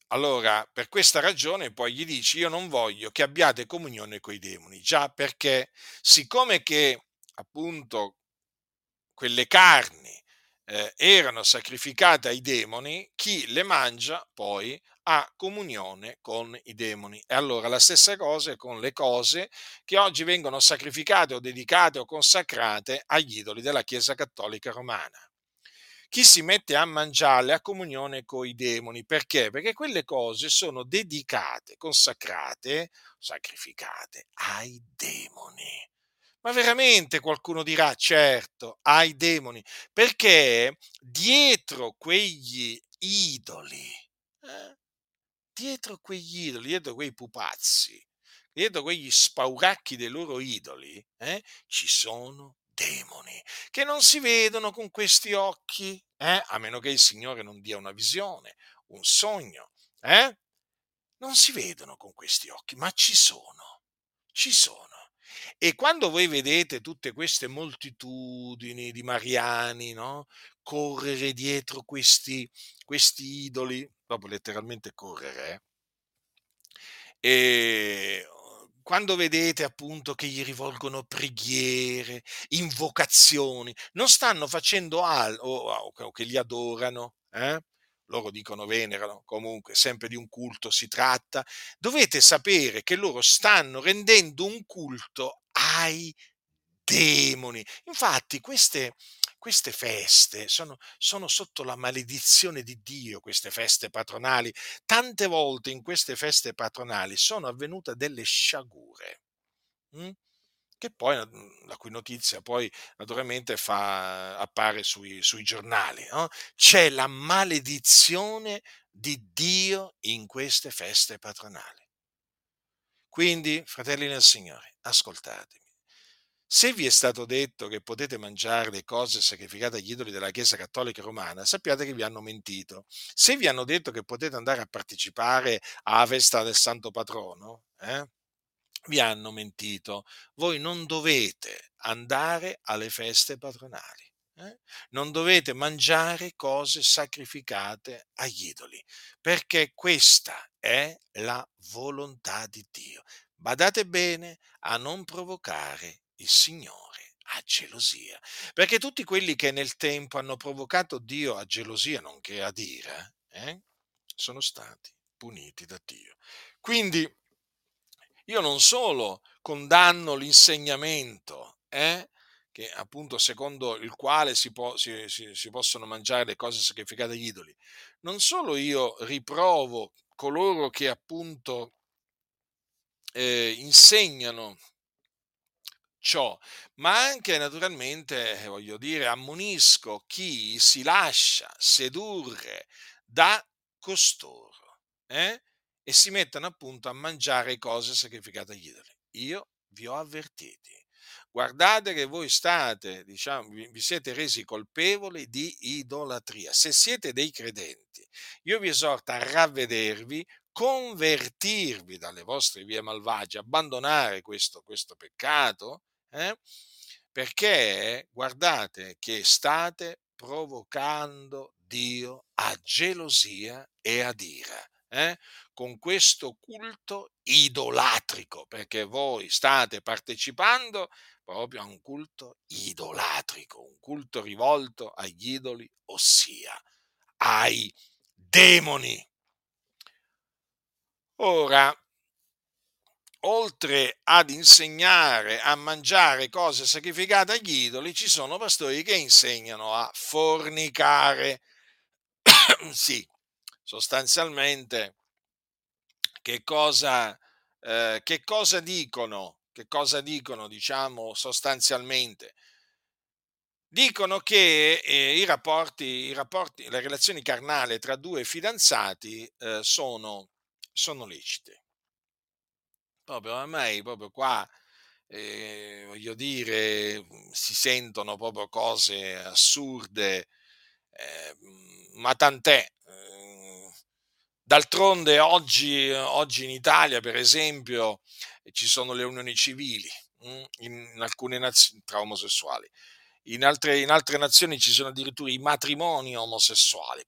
Allora, per questa ragione poi gli dici, io non voglio che abbiate comunione con i demoni, già perché siccome che appunto quelle carni eh, erano sacrificate ai demoni, chi le mangia poi ha comunione con i demoni. E allora la stessa cosa è con le cose che oggi vengono sacrificate o dedicate o consacrate agli idoli della Chiesa Cattolica Romana chi si mette a mangiarle ha comunione con i demoni. Perché? Perché quelle cose sono dedicate, consacrate, sacrificate ai demoni. Ma veramente qualcuno dirà, certo, ai demoni, perché dietro quegli idoli, eh, dietro quegli idoli, dietro quei pupazzi, dietro quegli spauracchi dei loro idoli, eh, ci sono demoni che non si vedono con questi occhi, eh? a meno che il Signore non dia una visione, un sogno, eh? non si vedono con questi occhi, ma ci sono, ci sono. E quando voi vedete tutte queste moltitudini di mariani no? correre dietro questi, questi idoli, proprio letteralmente correre, eh? e quando vedete appunto che gli rivolgono preghiere, invocazioni, non stanno facendo altro, o, o che li adorano, eh? loro dicono venerano, comunque sempre di un culto si tratta, dovete sapere che loro stanno rendendo un culto ai demoni. Infatti queste, queste feste sono, sono sotto la maledizione di Dio, queste feste patronali. Tante volte in queste feste patronali sono avvenute delle sciagure. mm? che poi, mhmm, la cui notizia poi naturalmente fa, appare sui, sui giornali. no? C'è la maledizione di Dio in queste feste patronali. Quindi, fratelli nel Signore, ascoltatemi. Se vi è stato detto che potete mangiare le cose sacrificate agli idoli della Chiesa Cattolica Romana, sappiate che vi hanno mentito. Se vi hanno detto che potete andare a partecipare alla festa del Santo Patrono, eh, vi hanno mentito. Voi non dovete andare alle feste patronali. eh? Non dovete mangiare cose sacrificate agli idoli, perché questa è la volontà di Dio. Badate bene a non provocare il Signore a gelosia, perché tutti quelli che nel tempo hanno provocato Dio a gelosia, nonché ad ira, eh, sono stati puniti da Dio. Quindi io non solo condanno l'insegnamento, eh, che appunto secondo il quale si, può, si, si, si possono mangiare le cose sacrificate agli idoli, non solo io riprovo coloro che appunto eh, insegnano ciò, ma anche naturalmente, eh, voglio dire, ammonisco chi si lascia sedurre da costoro eh? e si mettono appunto a mangiare cose sacrificate agli idoli. Io vi ho avvertiti. Guardate che voi state, diciamo, vi, siete resi colpevoli di idolatria. Se siete dei credenti, io vi esorto a ravvedervi, convertirvi dalle vostre vie malvagie, abbandonare questo, questo peccato, eh? perché guardate che state provocando Dio a gelosia e ad ira. Eh? con questo culto idolatrico, perché voi state partecipando proprio a un culto idolatrico, un culto rivolto agli idoli, ossia ai demoni. Ora, oltre ad insegnare a mangiare cose sacrificate agli idoli, ci sono pastori che insegnano a fornicare. sì, sostanzialmente che cosa, eh, che cosa dicono? Che cosa dicono, diciamo, sostanzialmente? Dicono che eh, i, rapporti, i, rapporti, le relazioni carnali tra due fidanzati eh, sono, sono lecite. Proprio me, proprio qua, eh, voglio dire, si sentono proprio cose assurde, eh, ma tant'è. D'altronde oggi, oggi in Italia, per esempio, ci sono le unioni civili mm, in alcune nazioni tra omosessuali. In altre, in altre, nazioni ci sono addirittura i matrimoni omosessuali.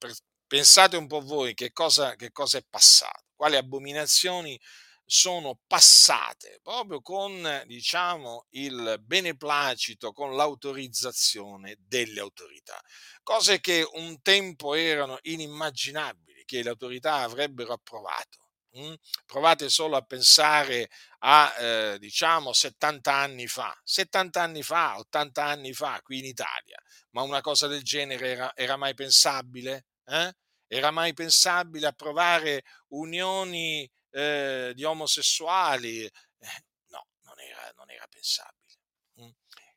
Pensate un po' voi che cosa, che cosa è passato, quali abominazioni sono passate proprio con, diciamo, il beneplacito, con l'autorizzazione delle autorità. Cose che un tempo erano inimmaginabili che le autorità avrebbero approvato. Mm? Provate solo a pensare a, eh, diciamo, 70 anni fa, 70 anni fa, 80 anni fa, qui in Italia, ma una cosa del genere era, era mai pensabile? Eh? Era mai pensabile approvare unioni eh, di omosessuali? Eh, no, non era, non era pensabile. Mm?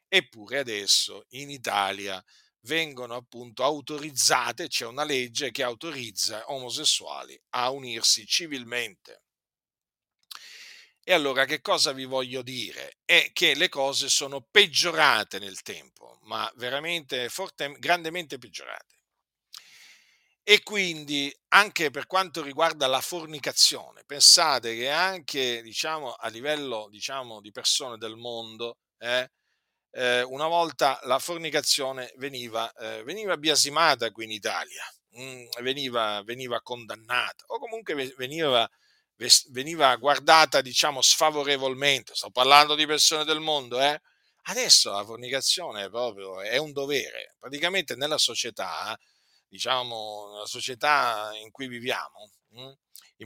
Eppure adesso in Italia vengono appunto autorizzate, c'è una legge che autorizza omosessuali a unirsi civilmente. E allora che cosa vi voglio dire? È che le cose sono peggiorate nel tempo, ma veramente forte, grandemente peggiorate. E quindi anche per quanto riguarda la fornicazione, pensate che anche diciamo, a livello diciamo, di persone del mondo, eh, eh, una volta la fornicazione veniva, eh, veniva biasimata qui in Italia, mm, veniva, veniva, condannata o comunque veniva, veniva, guardata, diciamo, sfavorevolmente. Sto parlando di persone del mondo, eh? Adesso la fornicazione è proprio è un dovere. Praticamente nella società, diciamo, nella società in cui viviamo, mm,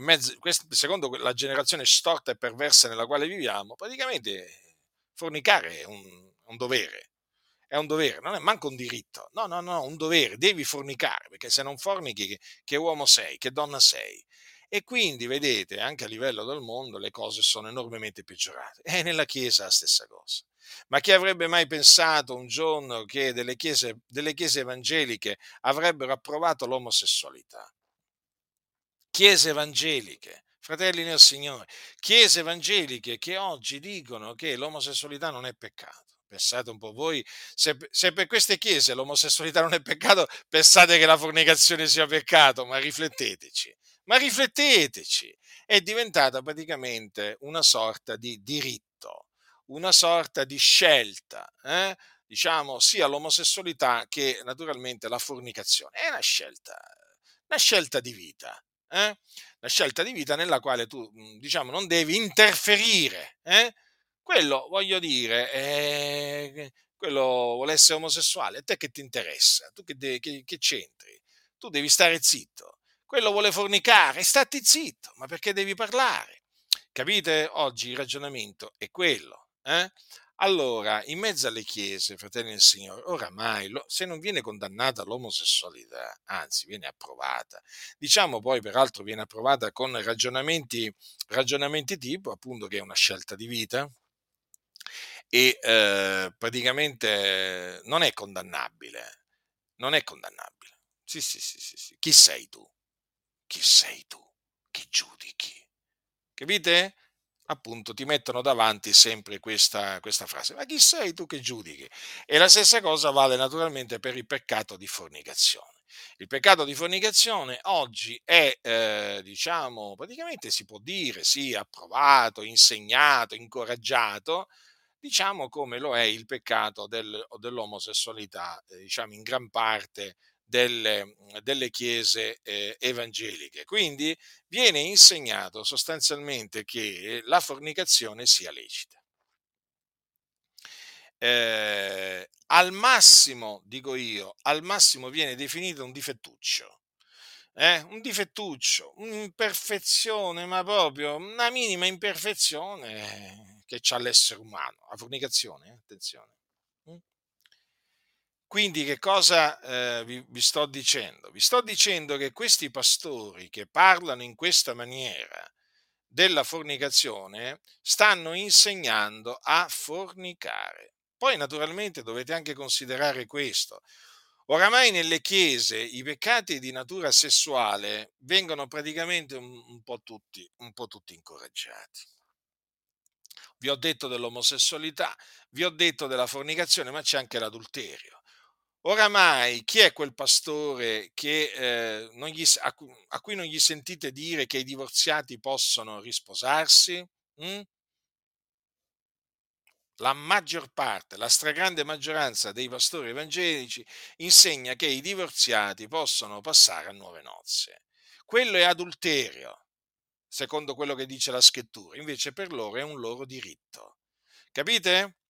mezzo, secondo la generazione storta e perversa nella quale viviamo, praticamente fornicare è un, un dovere. È un dovere, non è manco un diritto. No, no, no, un dovere. Devi fornicare, perché se non fornichi, che, che uomo sei, che donna sei? E quindi, vedete, anche a livello del mondo le cose sono enormemente peggiorate. E nella Chiesa la stessa cosa. Ma chi avrebbe mai pensato un giorno che delle chiese, delle chiese evangeliche avrebbero approvato l'omosessualità? Chiese evangeliche, fratelli nel Signore, chiese evangeliche che oggi dicono che l'omosessualità non è peccato. Pensate un po' voi, se, se, per queste chiese l'omosessualità non è peccato, pensate che la fornicazione sia peccato, ma rifletteteci, ma rifletteteci. È diventata praticamente una sorta di diritto una sorta di scelta, eh? diciamo, sia l'omosessualità che naturalmente la fornicazione. È una scelta, una scelta di vita. Eh? Una scelta di vita nella quale tu, diciamo, non devi interferire. Eh? Quello, voglio dire, eh, quello vuole essere omosessuale, a te che ti interessa? Tu che, de- che, che c'entri? Tu devi stare zitto. Quello vuole fornicare, stati zitto, ma perché devi parlare? Capite? Oggi il ragionamento è quello. Eh? Allora, in mezzo alle chiese, fratelli del Signore, oramai se non viene condannata l'omosessualità, anzi viene approvata, diciamo poi peraltro viene approvata con ragionamenti, ragionamenti tipo appunto che è una scelta di vita e eh, praticamente non è condannabile, non è condannabile. Sì, sì, sì, sì, sì. Chi sei tu? Chi sei tu? Chi giudichi? Capite? appunto ti mettono davanti sempre questa, questa, frase, ma chi sei tu che giudichi? E la stessa cosa vale naturalmente per il peccato di fornicazione. Il peccato di fornicazione oggi è, eh, diciamo, praticamente si può dire, sì, approvato, insegnato, incoraggiato, diciamo come lo è il peccato del, dell'omosessualità, eh, diciamo in gran parte delle, delle chiese eh, evangeliche. Quindi viene insegnato sostanzialmente che la fornicazione sia lecita. Eh, al massimo, dico io, al massimo viene definito un difettuccio. Eh? Un difettuccio, un'imperfezione, ma proprio una minima imperfezione che ha l'essere umano. La fornicazione, eh? attenzione. Quindi che cosa eh, vi, vi sto dicendo? Vi sto dicendo che questi pastori che parlano in questa maniera della fornicazione stanno insegnando a fornicare. Poi naturalmente dovete anche considerare questo. Oramai nelle chiese i peccati di natura sessuale vengono praticamente un, un, po, tutti, un po' tutti incoraggiati. Vi ho detto dell'omosessualità, vi ho detto della fornicazione, ma c'è anche l'adulterio. Oramai chi è quel pastore che, eh, gli, a, a, cui non gli sentite dire che i divorziati possono risposarsi? Mm? La maggior parte, la stragrande maggioranza dei pastori evangelici insegna che i divorziati possono passare a nuove nozze. Quello è adulterio, secondo quello che dice la scrittura, invece per loro è un loro diritto. Capite?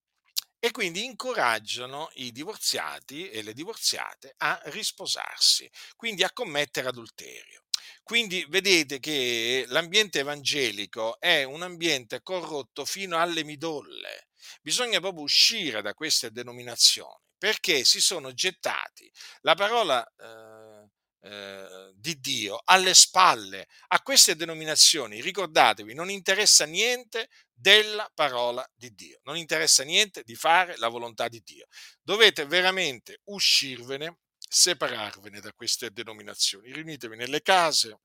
E quindi incoraggiano i divorziati e le divorziate a risposarsi, quindi a commettere adulterio. Quindi vedete che l'ambiente evangelico è un ambiente corrotto fino alle midolle. Bisogna proprio uscire da queste denominazioni perché si sono gettati la parola eh, eh, di Dio alle spalle a queste denominazioni. Ricordatevi, non interessa niente della parola di Dio. Non interessa niente di fare la volontà di Dio. Dovete veramente uscirvene, separarvene da queste denominazioni. Riunitevi nelle case,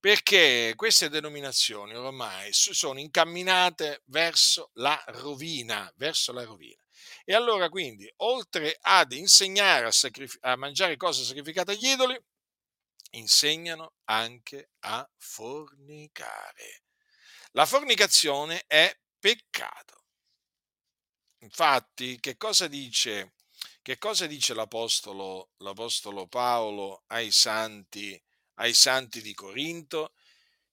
perché queste denominazioni ormai sono incamminate verso la rovina, verso la rovina. E allora quindi, oltre ad insegnare a, sacrif- a mangiare cose sacrificate agli idoli, insegnano anche a fornicare. La fornicazione è peccato. Infatti, che cosa dice, che cosa dice l'apostolo, l'apostolo Paolo ai santi, ai santi di Corinto?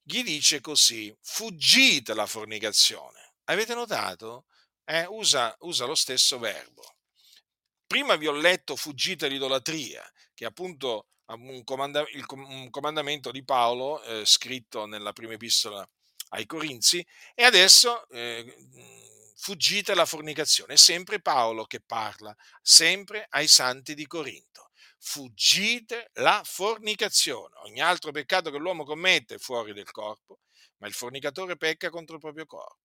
Gli dice così, fuggite la fornicazione. Avete notato? Eh, usa, usa lo stesso verbo. Prima vi ho letto fuggite l'idolatria, che è appunto il, un comandamento di Paolo eh, scritto nella prima epistola ai Corinzi e adesso eh, fuggite la fornicazione. È sempre Paolo che parla, sempre ai santi di Corinto. Fuggite la fornicazione. Ogni altro peccato che l'uomo commette è fuori del corpo, ma il fornicatore pecca contro il proprio corpo.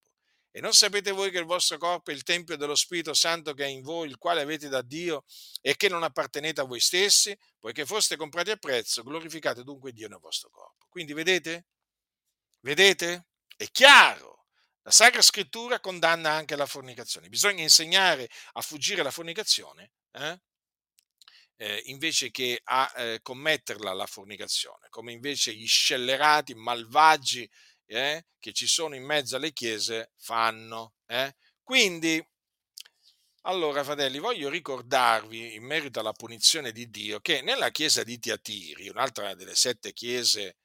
E non sapete voi che il vostro corpo è il Tempio dello Spirito Santo che è in voi, il quale avete da Dio e che non appartenete a voi stessi, poiché foste comprati a prezzo, glorificate dunque Dio nel vostro corpo. Quindi vedete? Vedete? È chiaro. La Sacra Scrittura condanna anche la fornicazione. Bisogna insegnare a fuggire la fornicazione eh? Eh, invece che a eh, commetterla la fornicazione, come invece gli scellerati, malvagi eh, che ci sono in mezzo alle chiese fanno. Eh? Quindi, allora, fratelli, voglio ricordarvi in merito alla punizione di Dio che nella chiesa di Tiatiri, un'altra delle sette chiese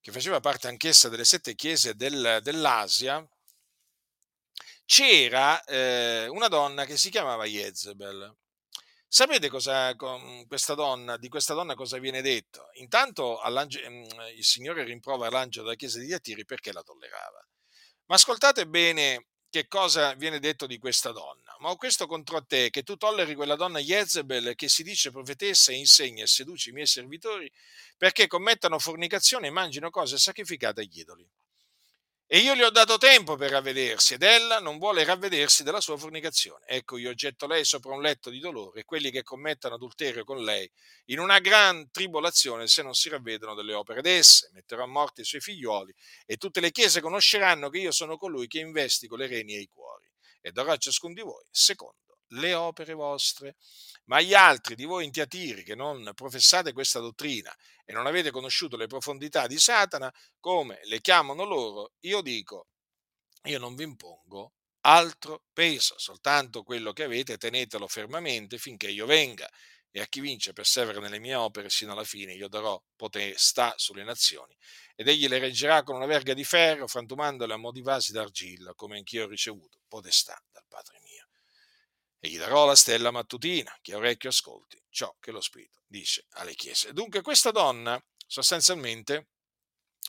che faceva parte anch'essa delle sette chiese del, dell'Asia, c'era eh, una donna che si chiamava Jezebel. Sapete cosa, questa donna, di questa donna cosa viene detto? Intanto mm, il Signore rimprovera l'angelo della chiesa di Diatiri perché la tollerava. Ma ascoltate bene che cosa viene detto di questa donna. Ma ho questo contro te, che tu tolleri quella donna Jezebel che si dice profetessa e insegna e seduce i miei servitori perché commettano fornicazione e mangino cose sacrificate agli idoli. E io gli ho dato tempo per ravvedersi ed ella non vuole ravvedersi della sua fornicazione. Ecco, io getto lei sopra un letto di dolore e quelli che commettono adulterio con lei in una gran tribolazione se non si ravvedono delle opere d'esse. Metterò a morte i suoi figlioli e tutte le chiese conosceranno che io sono colui che investigo le reni e i cuori e darò a ciascun di voi secondo le opere vostre. Ma gli altri di voi intiatiri che non professate questa dottrina e non avete conosciuto le profondità di Satana, come le chiamano loro, io dico, io non vi impongo altro peso, soltanto quello che avete tenetelo fermamente finché io venga. E a chi vince persevera nelle mie opere sino alla fine, io darò potestà sulle nazioni. Ed egli le reggerà con una verga di ferro, frantumandole a mo' di vasi d'argilla, come anch'io ho ricevuto potestà dal Padre mio e gli darò la stella mattutina. Chi ha orecchio ascolti ciò che lo Spirito dice alle chiese. Dunque questa donna sostanzialmente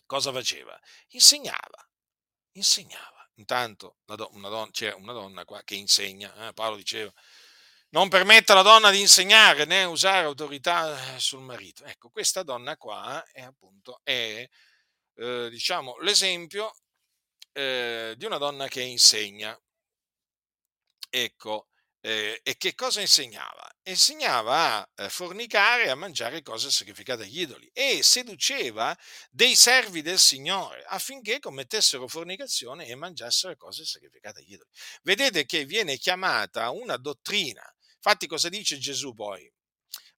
cosa faceva? Insegnava, insegnava. Intanto una donna, c'è una donna qua che insegna, eh? Paolo diceva, non permetta alla donna di insegnare né usare autorità eh, sul marito. Ecco, questa donna qua è appunto è, eh, diciamo, l'esempio eh, di una donna che insegna. Ecco, eh, e che cosa insegnava? Insegnava a eh, fornicare e a mangiare cose sacrificate agli idoli e seduceva dei servi del Signore affinché commettessero fornicazione e mangiassero cose sacrificate agli idoli. Vedete che viene chiamata una dottrina. Infatti cosa dice Gesù poi?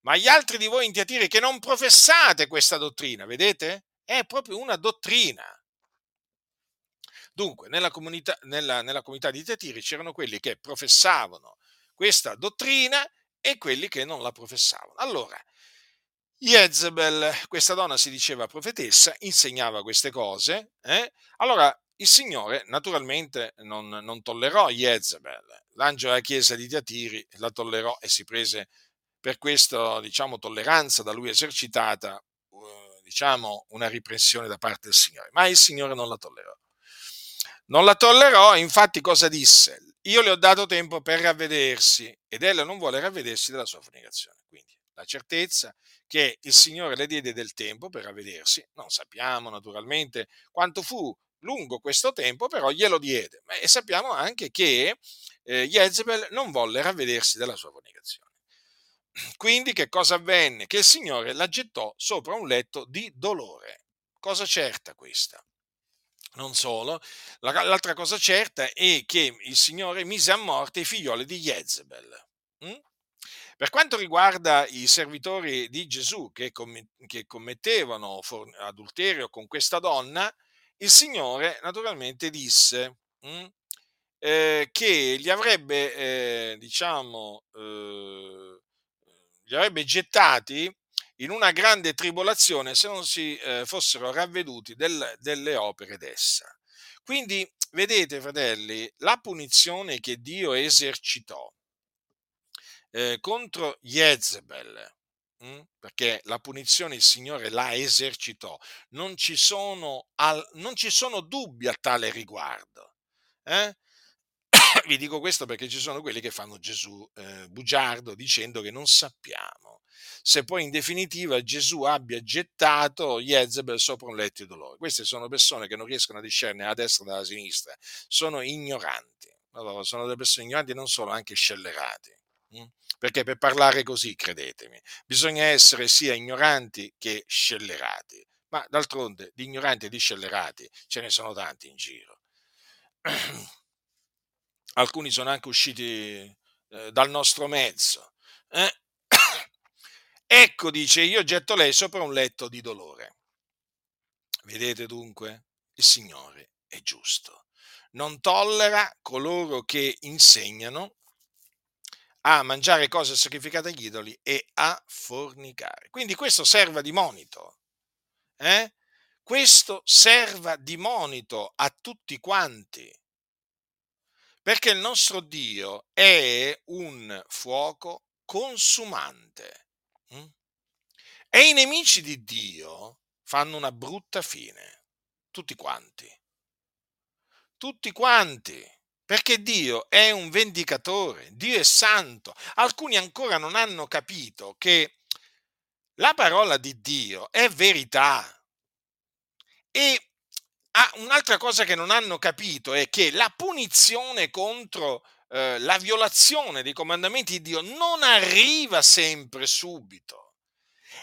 Ma gli altri di voi in Tiatiri che non professate questa dottrina, vedete? È proprio una dottrina. Dunque, nella comunità, nella, nella comunità di Tiatiri c'erano quelli che professavano questa dottrina e quelli che non la professavano. Allora, Jezebel, questa donna si diceva profetessa, insegnava queste cose, eh? allora il Signore naturalmente non, non tollerò Jezebel, l'angelo della chiesa di Tiatiri la tollerò e si prese per questa diciamo, tolleranza da lui esercitata uh, diciamo, una riprensione da parte del Signore, ma il Signore non la tollerò. Non la tollerò, infatti cosa disse? io le ho dato tempo per ravvedersi ed ella non vuole ravvedersi della sua fornicazione. Quindi la certezza che il Signore le diede del tempo per ravvedersi, non sappiamo naturalmente quanto fu lungo questo tempo, però glielo diede. E sappiamo anche che eh, Jezebel non volle ravvedersi della sua fornicazione. Quindi che cosa avvenne? Che il Signore la gettò sopra un letto di dolore. Cosa certa questa? Non solo, l'altra cosa certa è che il Signore mise a morte i figlioli di Jezebel. Mm? Per quanto riguarda i servitori di Gesù che, commettevano adulterio con questa donna, il Signore naturalmente disse mm, eh, che li avrebbe, eh, diciamo, eh, li avrebbe gettati in una grande tribolazione se non si eh, fossero ravveduti del, delle opere d'essa. Quindi, vedete, fratelli, la punizione che Dio esercitò eh, contro Jezebel, mh? Perché la punizione il Signore la esercitò, non ci sono, al, non ci sono dubbi a tale riguardo. Eh? Vi dico questo perché ci sono quelli che fanno Gesù eh, bugiardo dicendo che non sappiamo se poi in definitiva Gesù abbia gettato Jezebel sopra un letto di dolore. Queste sono persone che non riescono a discernere a destra dalla sinistra, sono ignoranti. Allora, sono delle persone ignoranti non solo, anche scellerati. Hm? Perché per parlare così, credetemi, bisogna essere sia ignoranti che scellerati. Ma d'altronde di ignoranti e di scellerati ce ne sono tanti in giro. Alcuni sono anche usciti eh, dal nostro mezzo. Eh? ecco, dice, io getto lei sopra un letto di dolore. Vedete dunque? Il Signore è giusto. Non tollera coloro che insegnano a mangiare cose sacrificate agli idoli e a fornicare. Quindi questo serva di monito. Eh? Questo serva di monito a tutti quanti. Perché il nostro Dio è un fuoco consumante. Mm? E i nemici di Dio fanno una brutta fine. Tutti quanti. Tutti quanti perché Dio è un vendicatore, Dio è santo. Alcuni ancora non hanno capito che la parola di Dio è verità. E ah, un'altra cosa che non hanno capito è che la punizione contro eh, la violazione dei comandamenti di Dio non arriva sempre subito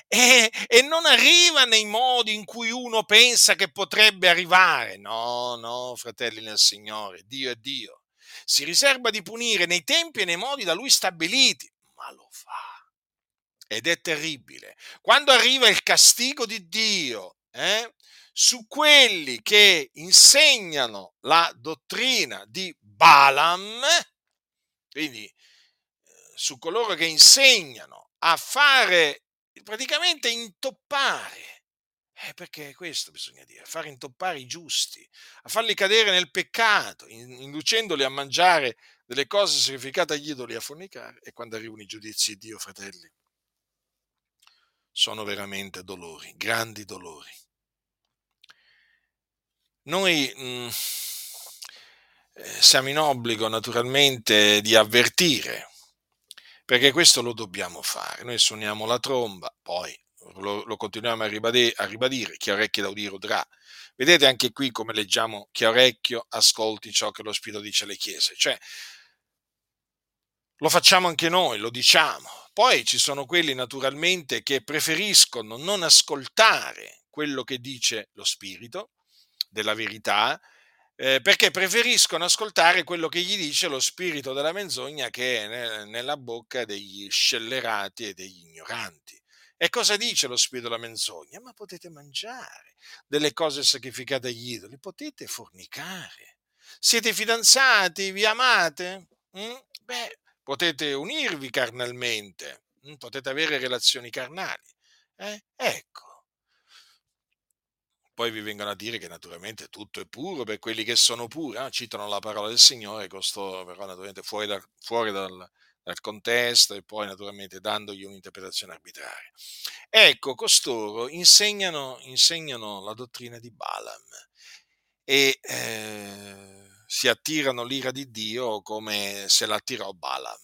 e, e, non arriva nei modi in cui uno pensa che potrebbe arrivare. No, no, fratelli nel Signore, Dio è Dio. Si riserva di punire nei tempi e nei modi da lui stabiliti, ma lo fa. Ed è terribile. Quando arriva il castigo di Dio eh, su quelli che insegnano la dottrina di Balaam, quindi eh, su coloro che insegnano a fare praticamente intoppare. Eh, perché questo bisogna dire, far intoppare i giusti, a farli cadere nel peccato, inducendoli a mangiare delle cose sacrificate agli idoli, a fornicare, e quando arrivano i giudizi di Dio, fratelli, sono veramente dolori, grandi dolori. Noi mh, mm, eh, siamo in obbligo naturalmente di avvertire perché questo lo dobbiamo fare. Noi suoniamo la tromba, poi lo, lo continuiamo a ribadire, a ribadire, chi ha orecchie da udire udrà. Vedete anche qui come leggiamo, chi ha orecchio ascolti ciò che lo Spirito dice alle chiese. Cioè, lo facciamo anche noi, lo diciamo. Poi ci sono quelli naturalmente che preferiscono non ascoltare quello che dice lo Spirito della verità, eh, perché preferiscono ascoltare quello che gli dice lo spirito della menzogna che è ne, nella bocca degli scellerati e degli ignoranti. E cosa dice lo spirito della menzogna? Ma potete mangiare delle cose sacrificate agli idoli, potete fornicare. Siete fidanzati, vi amate? Mm? Beh, potete unirvi carnalmente, mm? potete avere relazioni carnali. Eh? Ecco poi vi vengono a dire che naturalmente tutto è puro per quelli che sono puri, eh? citano la parola del Signore, costoro però naturalmente fuori, dal, fuori dal, dal, contesto e poi naturalmente dandogli un'interpretazione arbitraria. Ecco, costoro insegnano, insegnano la dottrina di Balaam e eh, si attirano l'ira di Dio come se l'attirò Balaam.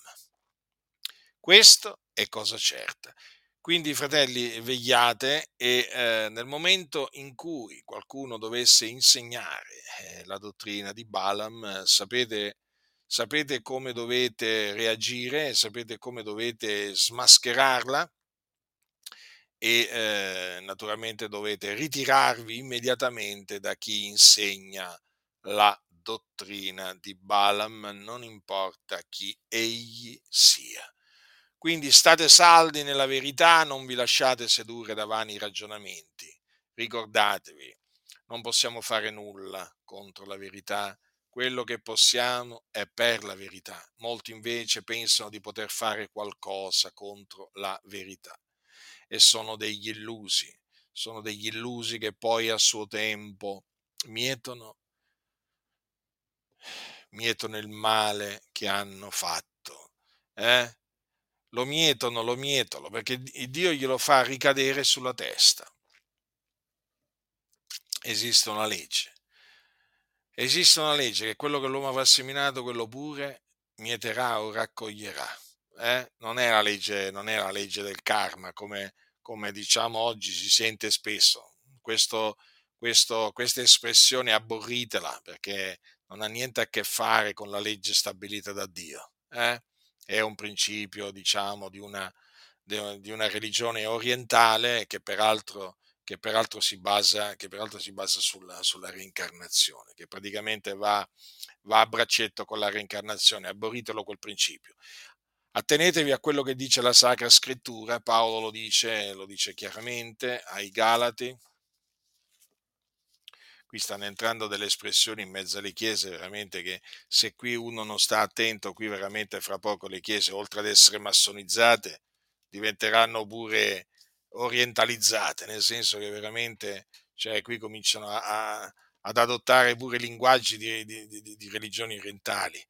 Questo è cosa certa. Quindi, fratelli, vegliate e eh, nel momento in cui qualcuno dovesse insegnare eh, la dottrina di Balaam, sapete, sapete come dovete reagire, sapete come dovete smascherarla e eh, naturalmente dovete ritirarvi immediatamente da chi insegna la dottrina di Balaam, non importa chi egli sia. Quindi state saldi nella verità, non vi lasciate sedurre da vani ragionamenti. Ricordatevi, non possiamo fare nulla contro la verità, quello che possiamo è per la verità. Molti invece pensano di poter fare qualcosa contro la verità e sono degli illusi, sono degli illusi che poi a suo tempo mietono, mietono il male che hanno fatto. Eh? lo mietono, lo mietono, perché Dio glielo fa ricadere sulla testa. Esiste una legge. Esiste una legge che quello che l'uomo avrà seminato, quello pure mieterà o raccoglierà. Eh? Non, è la legge, non è la legge del karma, come, come diciamo oggi si sente spesso. Questo, questo, questa espressione aborritela perché non ha niente a che fare con la legge stabilita da Dio. Eh? È un principio, diciamo, di una, di una religione orientale che peraltro che peraltro si basa, peraltro si basa sulla, sulla, reincarnazione, che praticamente va, va, a braccetto con la reincarnazione, aborritelo quel principio. Attenetevi a quello che dice la Sacra Scrittura, Paolo lo dice, lo dice chiaramente ai Galati, qui stanno entrando delle espressioni in mezzo alle chiese, veramente che se qui uno non sta attento, qui veramente fra poco le chiese, oltre ad essere massonizzate, diventeranno pure orientalizzate, nel senso che veramente cioè, qui cominciano a, a, ad adottare pure linguaggi di, di, di, di, religioni orientali.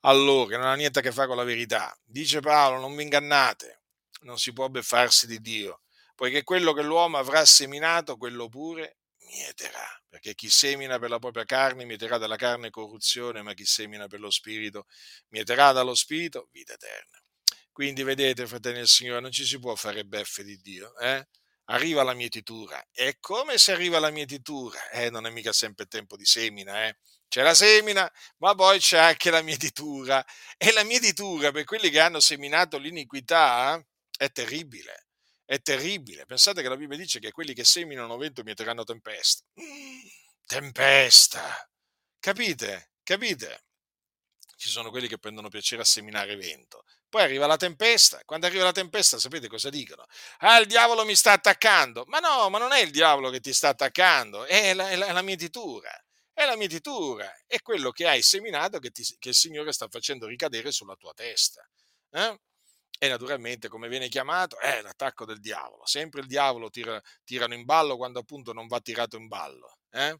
Allora, non ha niente a che fare con la verità. Dice Paolo, non vi ingannate, non si può beffarsi di Dio, poiché quello che l'uomo avrà seminato, quello pure mieterà, perché chi semina per la propria carne mieterà dalla carne corruzione, ma chi semina per lo spirito mieterà dallo spirito vita eterna. Quindi vedete, fratelli del Signore, non ci si può fare beffe di Dio. Eh? Arriva la mietitura. E come se arriva la mietitura? Eh, non è mica sempre tempo di semina, eh? C'è la semina, ma poi c'è anche la mietitura. E la mietitura, per quelli che hanno seminato l'iniquità, è terribile. È terribile. Pensate che la Bibbia dice che quelli che seminano vento mieteranno tempesta. Mm, tempesta. Capite? Capite? Ci sono quelli che prendono piacere a seminare vento. Poi arriva la tempesta. Quando arriva la tempesta, sapete cosa dicono? Ah, il diavolo mi sta attaccando. Ma no, ma non è il diavolo che ti sta attaccando, è la, è la, è la mietitura. È la mietitura, è quello che hai seminato che, ti, che il Signore sta facendo ricadere sulla tua testa. Eh? E naturalmente, come viene chiamato, è l'attacco del diavolo. Sempre il diavolo tira, tirano in ballo quando appunto non va tirato in ballo. Eh?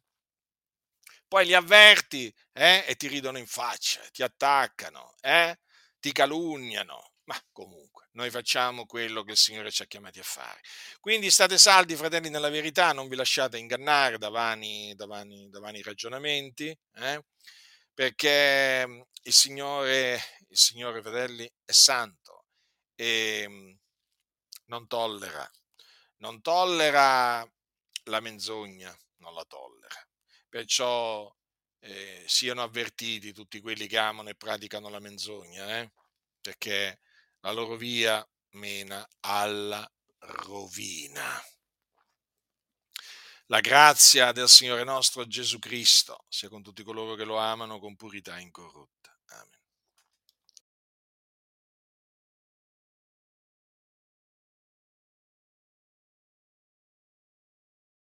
Poi li avverti eh? e ti ridono in faccia, ti attaccano. Eh? Ti calunniano, ma comunque noi facciamo quello che il Signore ci ha chiamati a fare. Quindi state saldi, fratelli, nella verità, non vi lasciate ingannare da vani, da vani, da vani ragionamenti, eh? perché mm, il Signore, il Signore, fratelli, è santo e mm, non tollera, non tollera la menzogna, non la tollera. Perciò eh, siano avvertiti tutti quelli che amano e praticano la menzogna, eh? perché la loro via mena alla rovina. La grazia del Signore nostro Gesù Cristo sia con tutti coloro che lo amano con purità incorrotta.